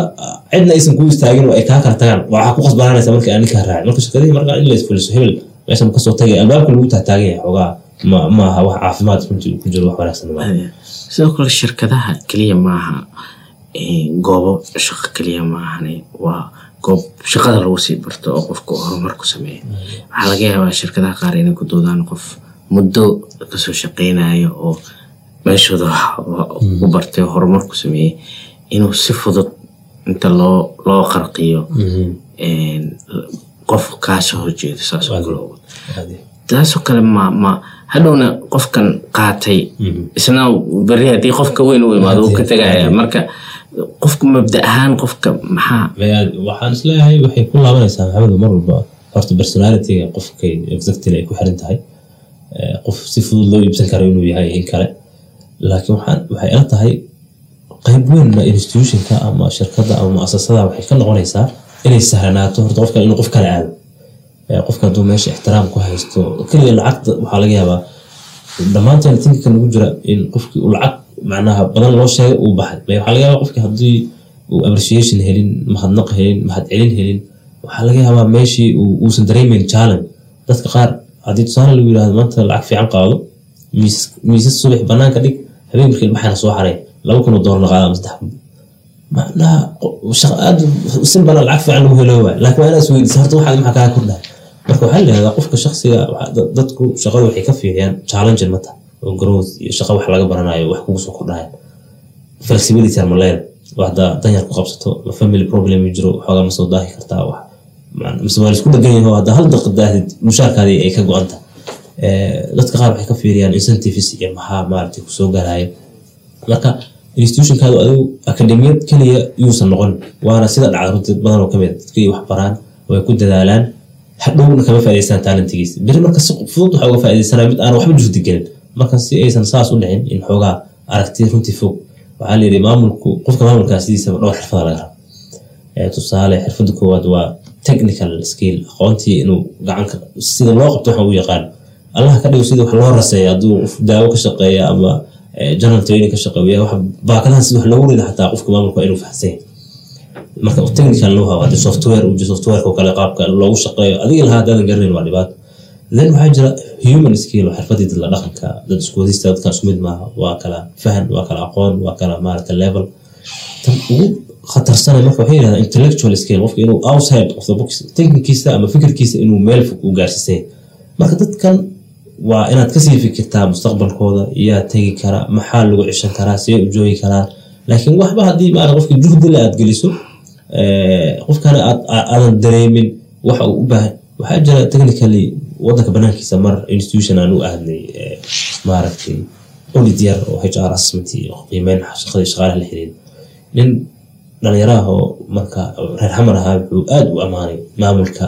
cidna aysan kuu istaagin oo ay kaa kala tagaan waxaa ku qasbananaysa marka aan ninkaa raacin marka shirkadihii markaa in lays fuliso hebel meeshan ka soo tagay albaabka lagu tahtaagan yahay xoogaa maaha wax caafimaad ku jiro wax wanaagsan sidoo kale shirkadaha keliya maaha goobo shaqo keliya maahane waa goob shaqada lagu sii barto oo qofku horumar ku sameeya waxaa laga yaabaa shirkadaha qaar inay ku doodaan qof muddo ka soo shaqeynayo oo meeshooda u bartay oo horumar ku sameeyey inuu si fudud inta loo loo qarqiyo qof kaasoo horjeedo saas oo kale. Taasoo kale ma ma hadhowna qofkan qaatay. Isna beri haddii qofka weyn u imaado uu ka tegaya marka qofka mabda ahaan qofka maxaa? Waxaan is leeyahay waxay ku laabanaysaa maxamed mar walba horta personalityga qofkay exactly ay ku xiran tahay. Qof si fudud loo iibsan karo inuu yahay in kale. Laakiin waxaan waxay ila tahay qayb weynna institutionka ama shirkadda ama muasasada waxay ka noqonaysaa inay sahlanaato horta qofkan inuu qof kale aado qofka hadduu meesha ixtiraam ku haysto keliya lacagta waxaa laga yaabaa dhammaanteen tinka nagu jira in qofkii uu lacag macnaha badan loo sheegay uu baxay. Waxaa laga yaabaa qofkii haddii uu appreciation helin mahadnaq helin mahadcelin helin waxaa laga yaabaa meeshii uusan dareemeyn challenge. Dadka qaar haddii tusaale lagu yiraahdo maanta lacag fiican qaado miisas subax banaanka dhig habeen markii baxayna soo xaray? Laba kun oo doolar qaada ama saddex macnaha aad simbala lacag fiican lagu helo waay. Laakiin waa inaad isweydiisa horta waxaad maxaa kaa kordhaa marka waxaa layihahdaa qofka shaksiga dadku shaqada waxay ka fiiriyaan challenge mata oo growth iyo shaqa wax laga baranayo wax kugu soo flexibility ma leeda waxda danyar ku qabsato ma family problem jiro waxoogaa ma soo daahi kartaa wax. Mise waa la isku dhagan yaho hadda hal daqiiq daahid mushaarkaadii ay ka go-anta dadka qaar waxay ka fiiriyaan incentives iyo maxaa maaragtay ku soo galaya marka institutionkaadu adigu akademiyad keliya yuusan noqon waana sida dhacda runti oo ka mid dadkii wax baraan way ku dadaalaan hadhowna kama faa'idaystaan talentigiisa beri marka si fudud waxa uga faa'iidaysanaya mid aan waxba juhdi gelin marka si aysan saas u dhicin in xoogaa aragti runtii fog. Waxaa layidhi maamulku qofka maamulkaa dhowr xirfada laga raba tusaale xirfada koowaad waa technical skill aqoontii inuu gacanka sida loo qabto waxa uu yaqaan. Allaha ka dhigo sida wax loo raseeya hadduu daawo ka shaqeeya ama general training ka shaqeeya wax baakadaha sida wax loogu rida xataa qofka maamulka inuu fahamsan yahay marka technical know how haddii software uu jiro softwareka kale qaabka loogu shaqeeyo adiga lahaa haddaadan garanayn waa dhibaato then waxaa jira human skill xirfadii dadla dhaqanka dad iskuwadista dadkan isku mid maaha waa kala fahan waa kala aqoon waa kala maarata level. Tan ugu khatarsana marka waxay yidhahdaa intellectual skill qofka inuu outside of the box thinkinkiisa ama fikirkiisa inuu meel fog u gaarsiisay. Marka dadkan waa inaad ka sii fikirtaa mustaqbalkooda yaa tegi kara maxaa lagu cishan karaa see u joogi karaa. Laakiin waxba haddii maara qofka juhdila aad geliso qofkana aadan dareemin waxa uu u baahan waxaa jira technically wadanka banaankiisa mar institution aan u aadnay maaragtay audit yar oo hr assessment iyo qiimeyn shaqadii shaqaalaha la xiriir nin dhalinyaraha oo marka reer xamar ahaa wuxuu aad u ammaanay maamulka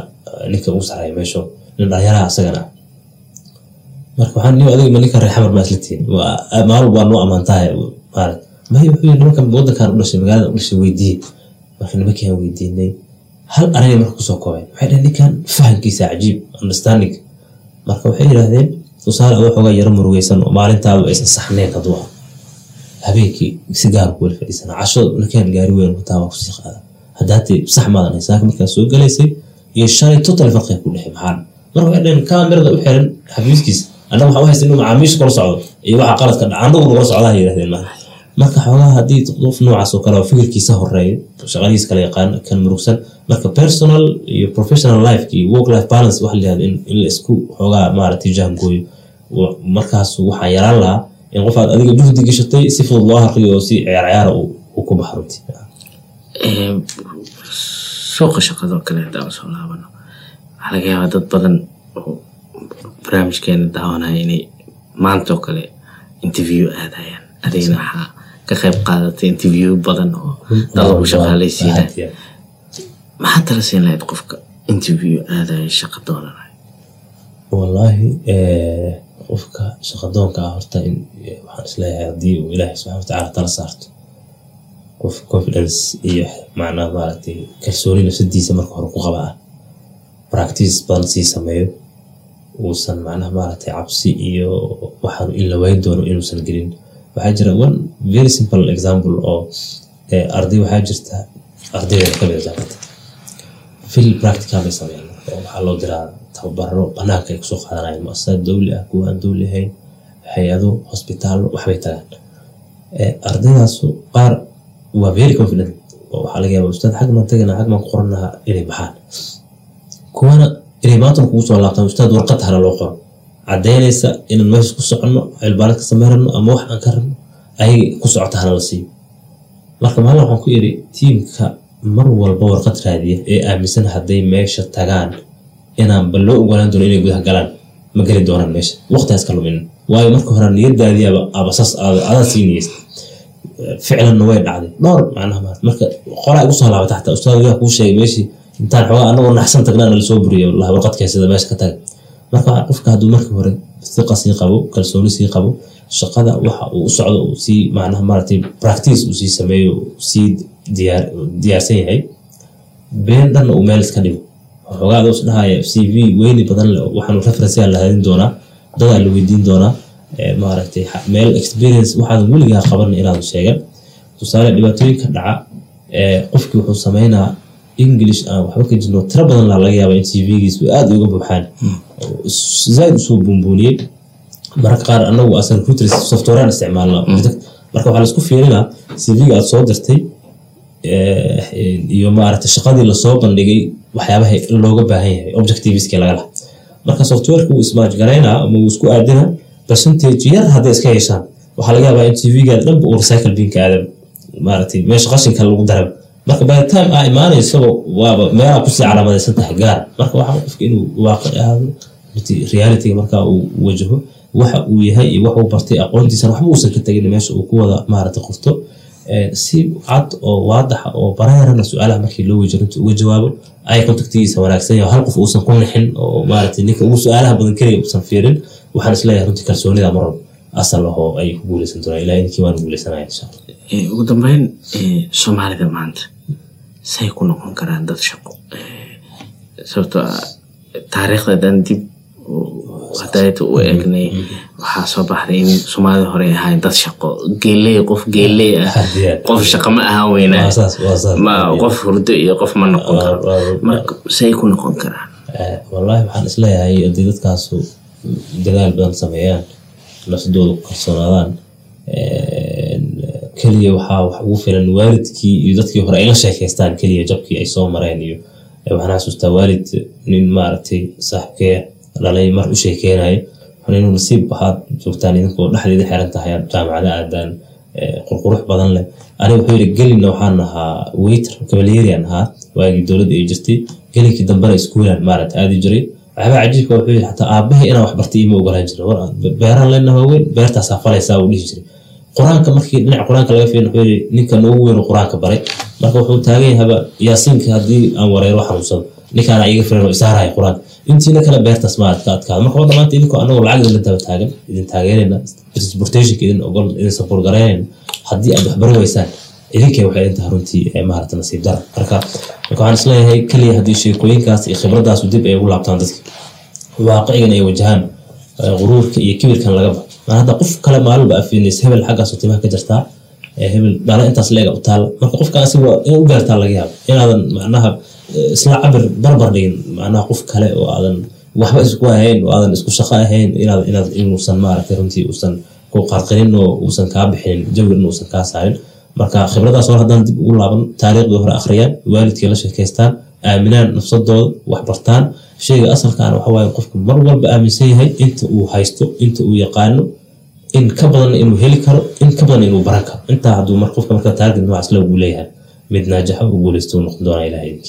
ninka ugu sareeya meesho nin dhalinyaraha asagana. Marka waxaan niyo adiga ma ninka reer xamar maa isla tihin maalin waa noo ammaantahay maarat mahi wuxuu nimanka wadankan u dhashay magaalada u dhashay weydiiye marka nimankaan weydiinay hal araya marka ku soo koobeen waxay dhaheen ninkan fahamkiisa cajiib understanding marka waxay yidhaahdeen tusaale xoogaa yaro murugeysan oo maalintaadu aysan saxneen hadduu ah. Habeenkii si gaar ku weli fadhiisana casho ninkaan gaari weyn wataa ku sii qaada. Haddaatee sax maadan haysaaka markaa soo galaysay iyo shalay total farqiga ku dhexay maxaa marka waxay dhaheen kaamirada u xiran xafiiskiisa. Annaga waxaa u haysta inuu macaamiisha kula socdo iyo waxa qaladka dhaca anagu nagula socdaa yirahdeen maaha marka xoogaha haddii qof noocaas oo kale fikirkiisa horreeya shaqadiis kala yaqaan kan murugsan marka personal iyo professional life work life balance waxa la yihahda in la isku xoogaa maaragtay jaangooyo wa- markaas waxaa yaraan lahaa in qof aad adiga juhdi gashatay si fudud loo harqiyo oo si ciyaar ciyaara uu ku baxo runtii. Ee, suuqa shaqadoo kale haddaan soo laabano waxaa laga yaabaa dad badan oo barnaamijkeena daawanaya inay maanta oo kale interview aadayaan. Adigna waxaa ka qayb qaadatay interview badan oo dad lagu shaqaalaysiinaya Aad iyo aad. maxaa tala siin lahayd qofka interview aadaya shaqa doonanaya wallaahi eh, qofka shaqadoonka ah horta in eh, waxaan is leeyahay haddii uu ilaahay subxana watacaala tala saarto. Qof confidence iyo macnaha maaragtay kalsooni nafsadiisa marka hore ku qaba ah practice badan sii sameeyo. Uusan macnaha maaragtay cabsi iyo waxaan in la wayn doono inuusan gelin waxaa jira one very simple example oo eh, arday waxaa jirta ardayda ka mid a jaamacadda fil practical bay sameeyaan. Waxaa loo diraa tababaro banaanka ay ku soo qaadanayaan muasasad dowli ah kuwa aan dowli ahayn hay'ado hosbitaallo waxbay tagaan Eh, ardaydaasu qaar waa very confident. Oo waxaa laga yaaba ustaad xag maan tagana xag maan ku qoranaha inay baxaan. Kuwana inay maantana kugu soo laabtaan ustaad warqad hana loo qoro cadaynaysa inaan meesha ku soconno cilbaalad ka sameyrano ama wax aan ka rabno ayaga ku socota hana la siiyo marka maalin waxaan ku iri tiimka mar walba warqad raadiya ee aaminsan hadday meesha tagaan inaan ba loo ogolaan doono inay gudaha galaan ma geli doonaan meesha. Waqtigaas ka lumin. Waayo marka hore niyadaadii aba abasas adaa sii ficlanna way dhacday. Dhowr macnaha marka qolaa igu soo laabata xataa ustaad yaa kuu sheegay meeshii intaan xoogaa anagoo naxsan tagnaa nala soo buriyo wallahi warqad keensada meesha ka taga marka qofka hadduu marka hore siqa sii qabo kalsooni sii qabo shaqada waxa uu u socdo sii macnaha maaragtay practice uu sii sameeyo sii diyaar diyaarsan yahay been dhanna uu meel iska dhigo. Waxoogaa adoo isdhahaya c v weyni badan leh waxaanu referenceyaa la hadin doonaa dadaa la weydiin doonaa maaragtay meel experience waxaadan weligaa qaban inaadu sheegan. Tusaale dhibaatooyinka dhaca qofkii wuxuu sameynaa english aan waxba ka jirno tiro badan laa laga yaaba in c v-giis aada uga buuxaan. Oo zaaid u soo buunbuuniyey. Mararka qaar anagu asan recruiters softwarean isticmaalna marka waxaa la isku fiirinaa c v-ga aad soo dirtay eh, iyo maaragtay shaqadii la soo bandhigay waxyaabaha looga baahan yahay objectiveskii laga laha marka softwareka wuu ismaaj garaynaa ama wuu isku aadinaa percentage yar hadday iska yeeshaan waxaa laga yaabaa in tv-gaada dhanba uu recycle binka aadam maaragtay meesha qashinka lagu daraba marka by the time aa imaanaysaba waaba meelaa ku sii calaamadaysan tahay gaar. Marka waxaa qofka inuu waaqi ahaado realityga markaa uu wajaho waxa uu yahay iyo wax uu bartay aqoontiisana waxba uusan ka tegin meesha uu ku wada qorto si cad oo waadaxa oo bareerana su'aalaha markii loo weyjo runta uga jawaabo ay contactigiisa wanaagsan hal qof uusan ku nixin oo maaragtay ninka ugu su'aalaha badan keliya uusan fiirin waxaan is leeyahay runtii kalsoonida mar walba asal ahoo ay ku guuleysan doonaa ilaa inkii waan guuleysanaya insha allah. Ugu dambeyn soomaalida maanta say ku noqon karaan dad shaqo sababtoo ah dib hadayta u eegnay waxaa soo baxday in soomaalida hore ay ahaayeen dad shaqo geeley qof geeley ah qof shaqo ma ahaan weynaa ma qof hurdo iyo qof ma noqon karo marka say ku noqon karaan Eh, wallaahi waxaan is leeyahay haddii dadkaasu dadaal badan sameeyaan nafsadooda ku kalsoonaadaan keliya waxaa wax ugu filan waalidkii iyo dadkii hore ay la keliya jabkii ay soo mareen iyo waxaan xasuustaa waalid nin maaragtay saaxibkee dhalay mar u sheekeynayo inuu nasiib waxaad joogtaan idinkoo dhexdeeda xiran tahay jaamacada aadaan qurqurux badan leh. Aniga wuxuu yidhi gelina waxaan ahaa waiter cavalierian ahaa waagii dowladda ay jirtay gelinkii dambena iskuulan maaragta aadi jiray. Waxyaabaa cajiibka wuxuu yidhi xataa aabbahay inaan wax ima ogolaan jirin war beeraan leenaha weyn beertaasaa falaysaa uu dhihi jiray qur'aanka markii dhinaca qur'aanka laga fiirin wuxuu yidhi ninka noogu weyn oo qur'aanka baray. Marka wuxuu taagan yahaba yaasiinka haddii aan wareero xanuunsado ninkaana iga filan oo isaaraya qur'aanka. Intiina kale beertaas maarad ka adkaada marka wadda maanta idinkoo anagoo lacag idinla daba taagan idin taageerayna transportationka idin ogol idin support garaynayna haddii aad waxbaro weysaan idinkay waxay idin tahay runtii ee maarata nasiib dara marka waxaan is leeyahay keliya haddii sheekooyinkaas iyo khibradaasu dib ay ugu laabtaan dadka. Waaqicigan ay wajahaan eh, quruurka iyo kibirkan laga maa hadda qof kale maalinba afiinaysa hebel xaggaasoo timaha ka jirtaa eh, hebel dhaala intaas leega u taala marka qofkaasi inay u gaartaa laga yaabo inaadan macnaha eh, isla cabir barbar dhigin macnaha qof kale oo aadan waxba isku ahayn oo aadan isku shaqo ahayn inaad inuusan maaragtay runtii uusan ku qarqarin oo uusan kaa bixinin jawigan uusan kaa saarin. Marka khibradaas hore haddaan dib ugu laaban taariikhdii hore akhriyaan waalidkii la sheekaystaan aaminaan nafsadooda wax bartaan shayga asalkaana waxa waaye qofku mar walba aaminsan yahay inta uu haysto inta uu yaqaano in ka badanna inuu heli karo in ka badan inuu baran karo. Intaa hadduu mar qofka marka taarget noocaas la ugu leeyahay mid naajaxa u guulaysta uu noqon doonaa ilahay ku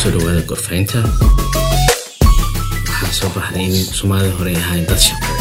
soo dhawaada gorfaynta waxaa soo baxday in soomaalida hore ay ahayn dad shaqeeya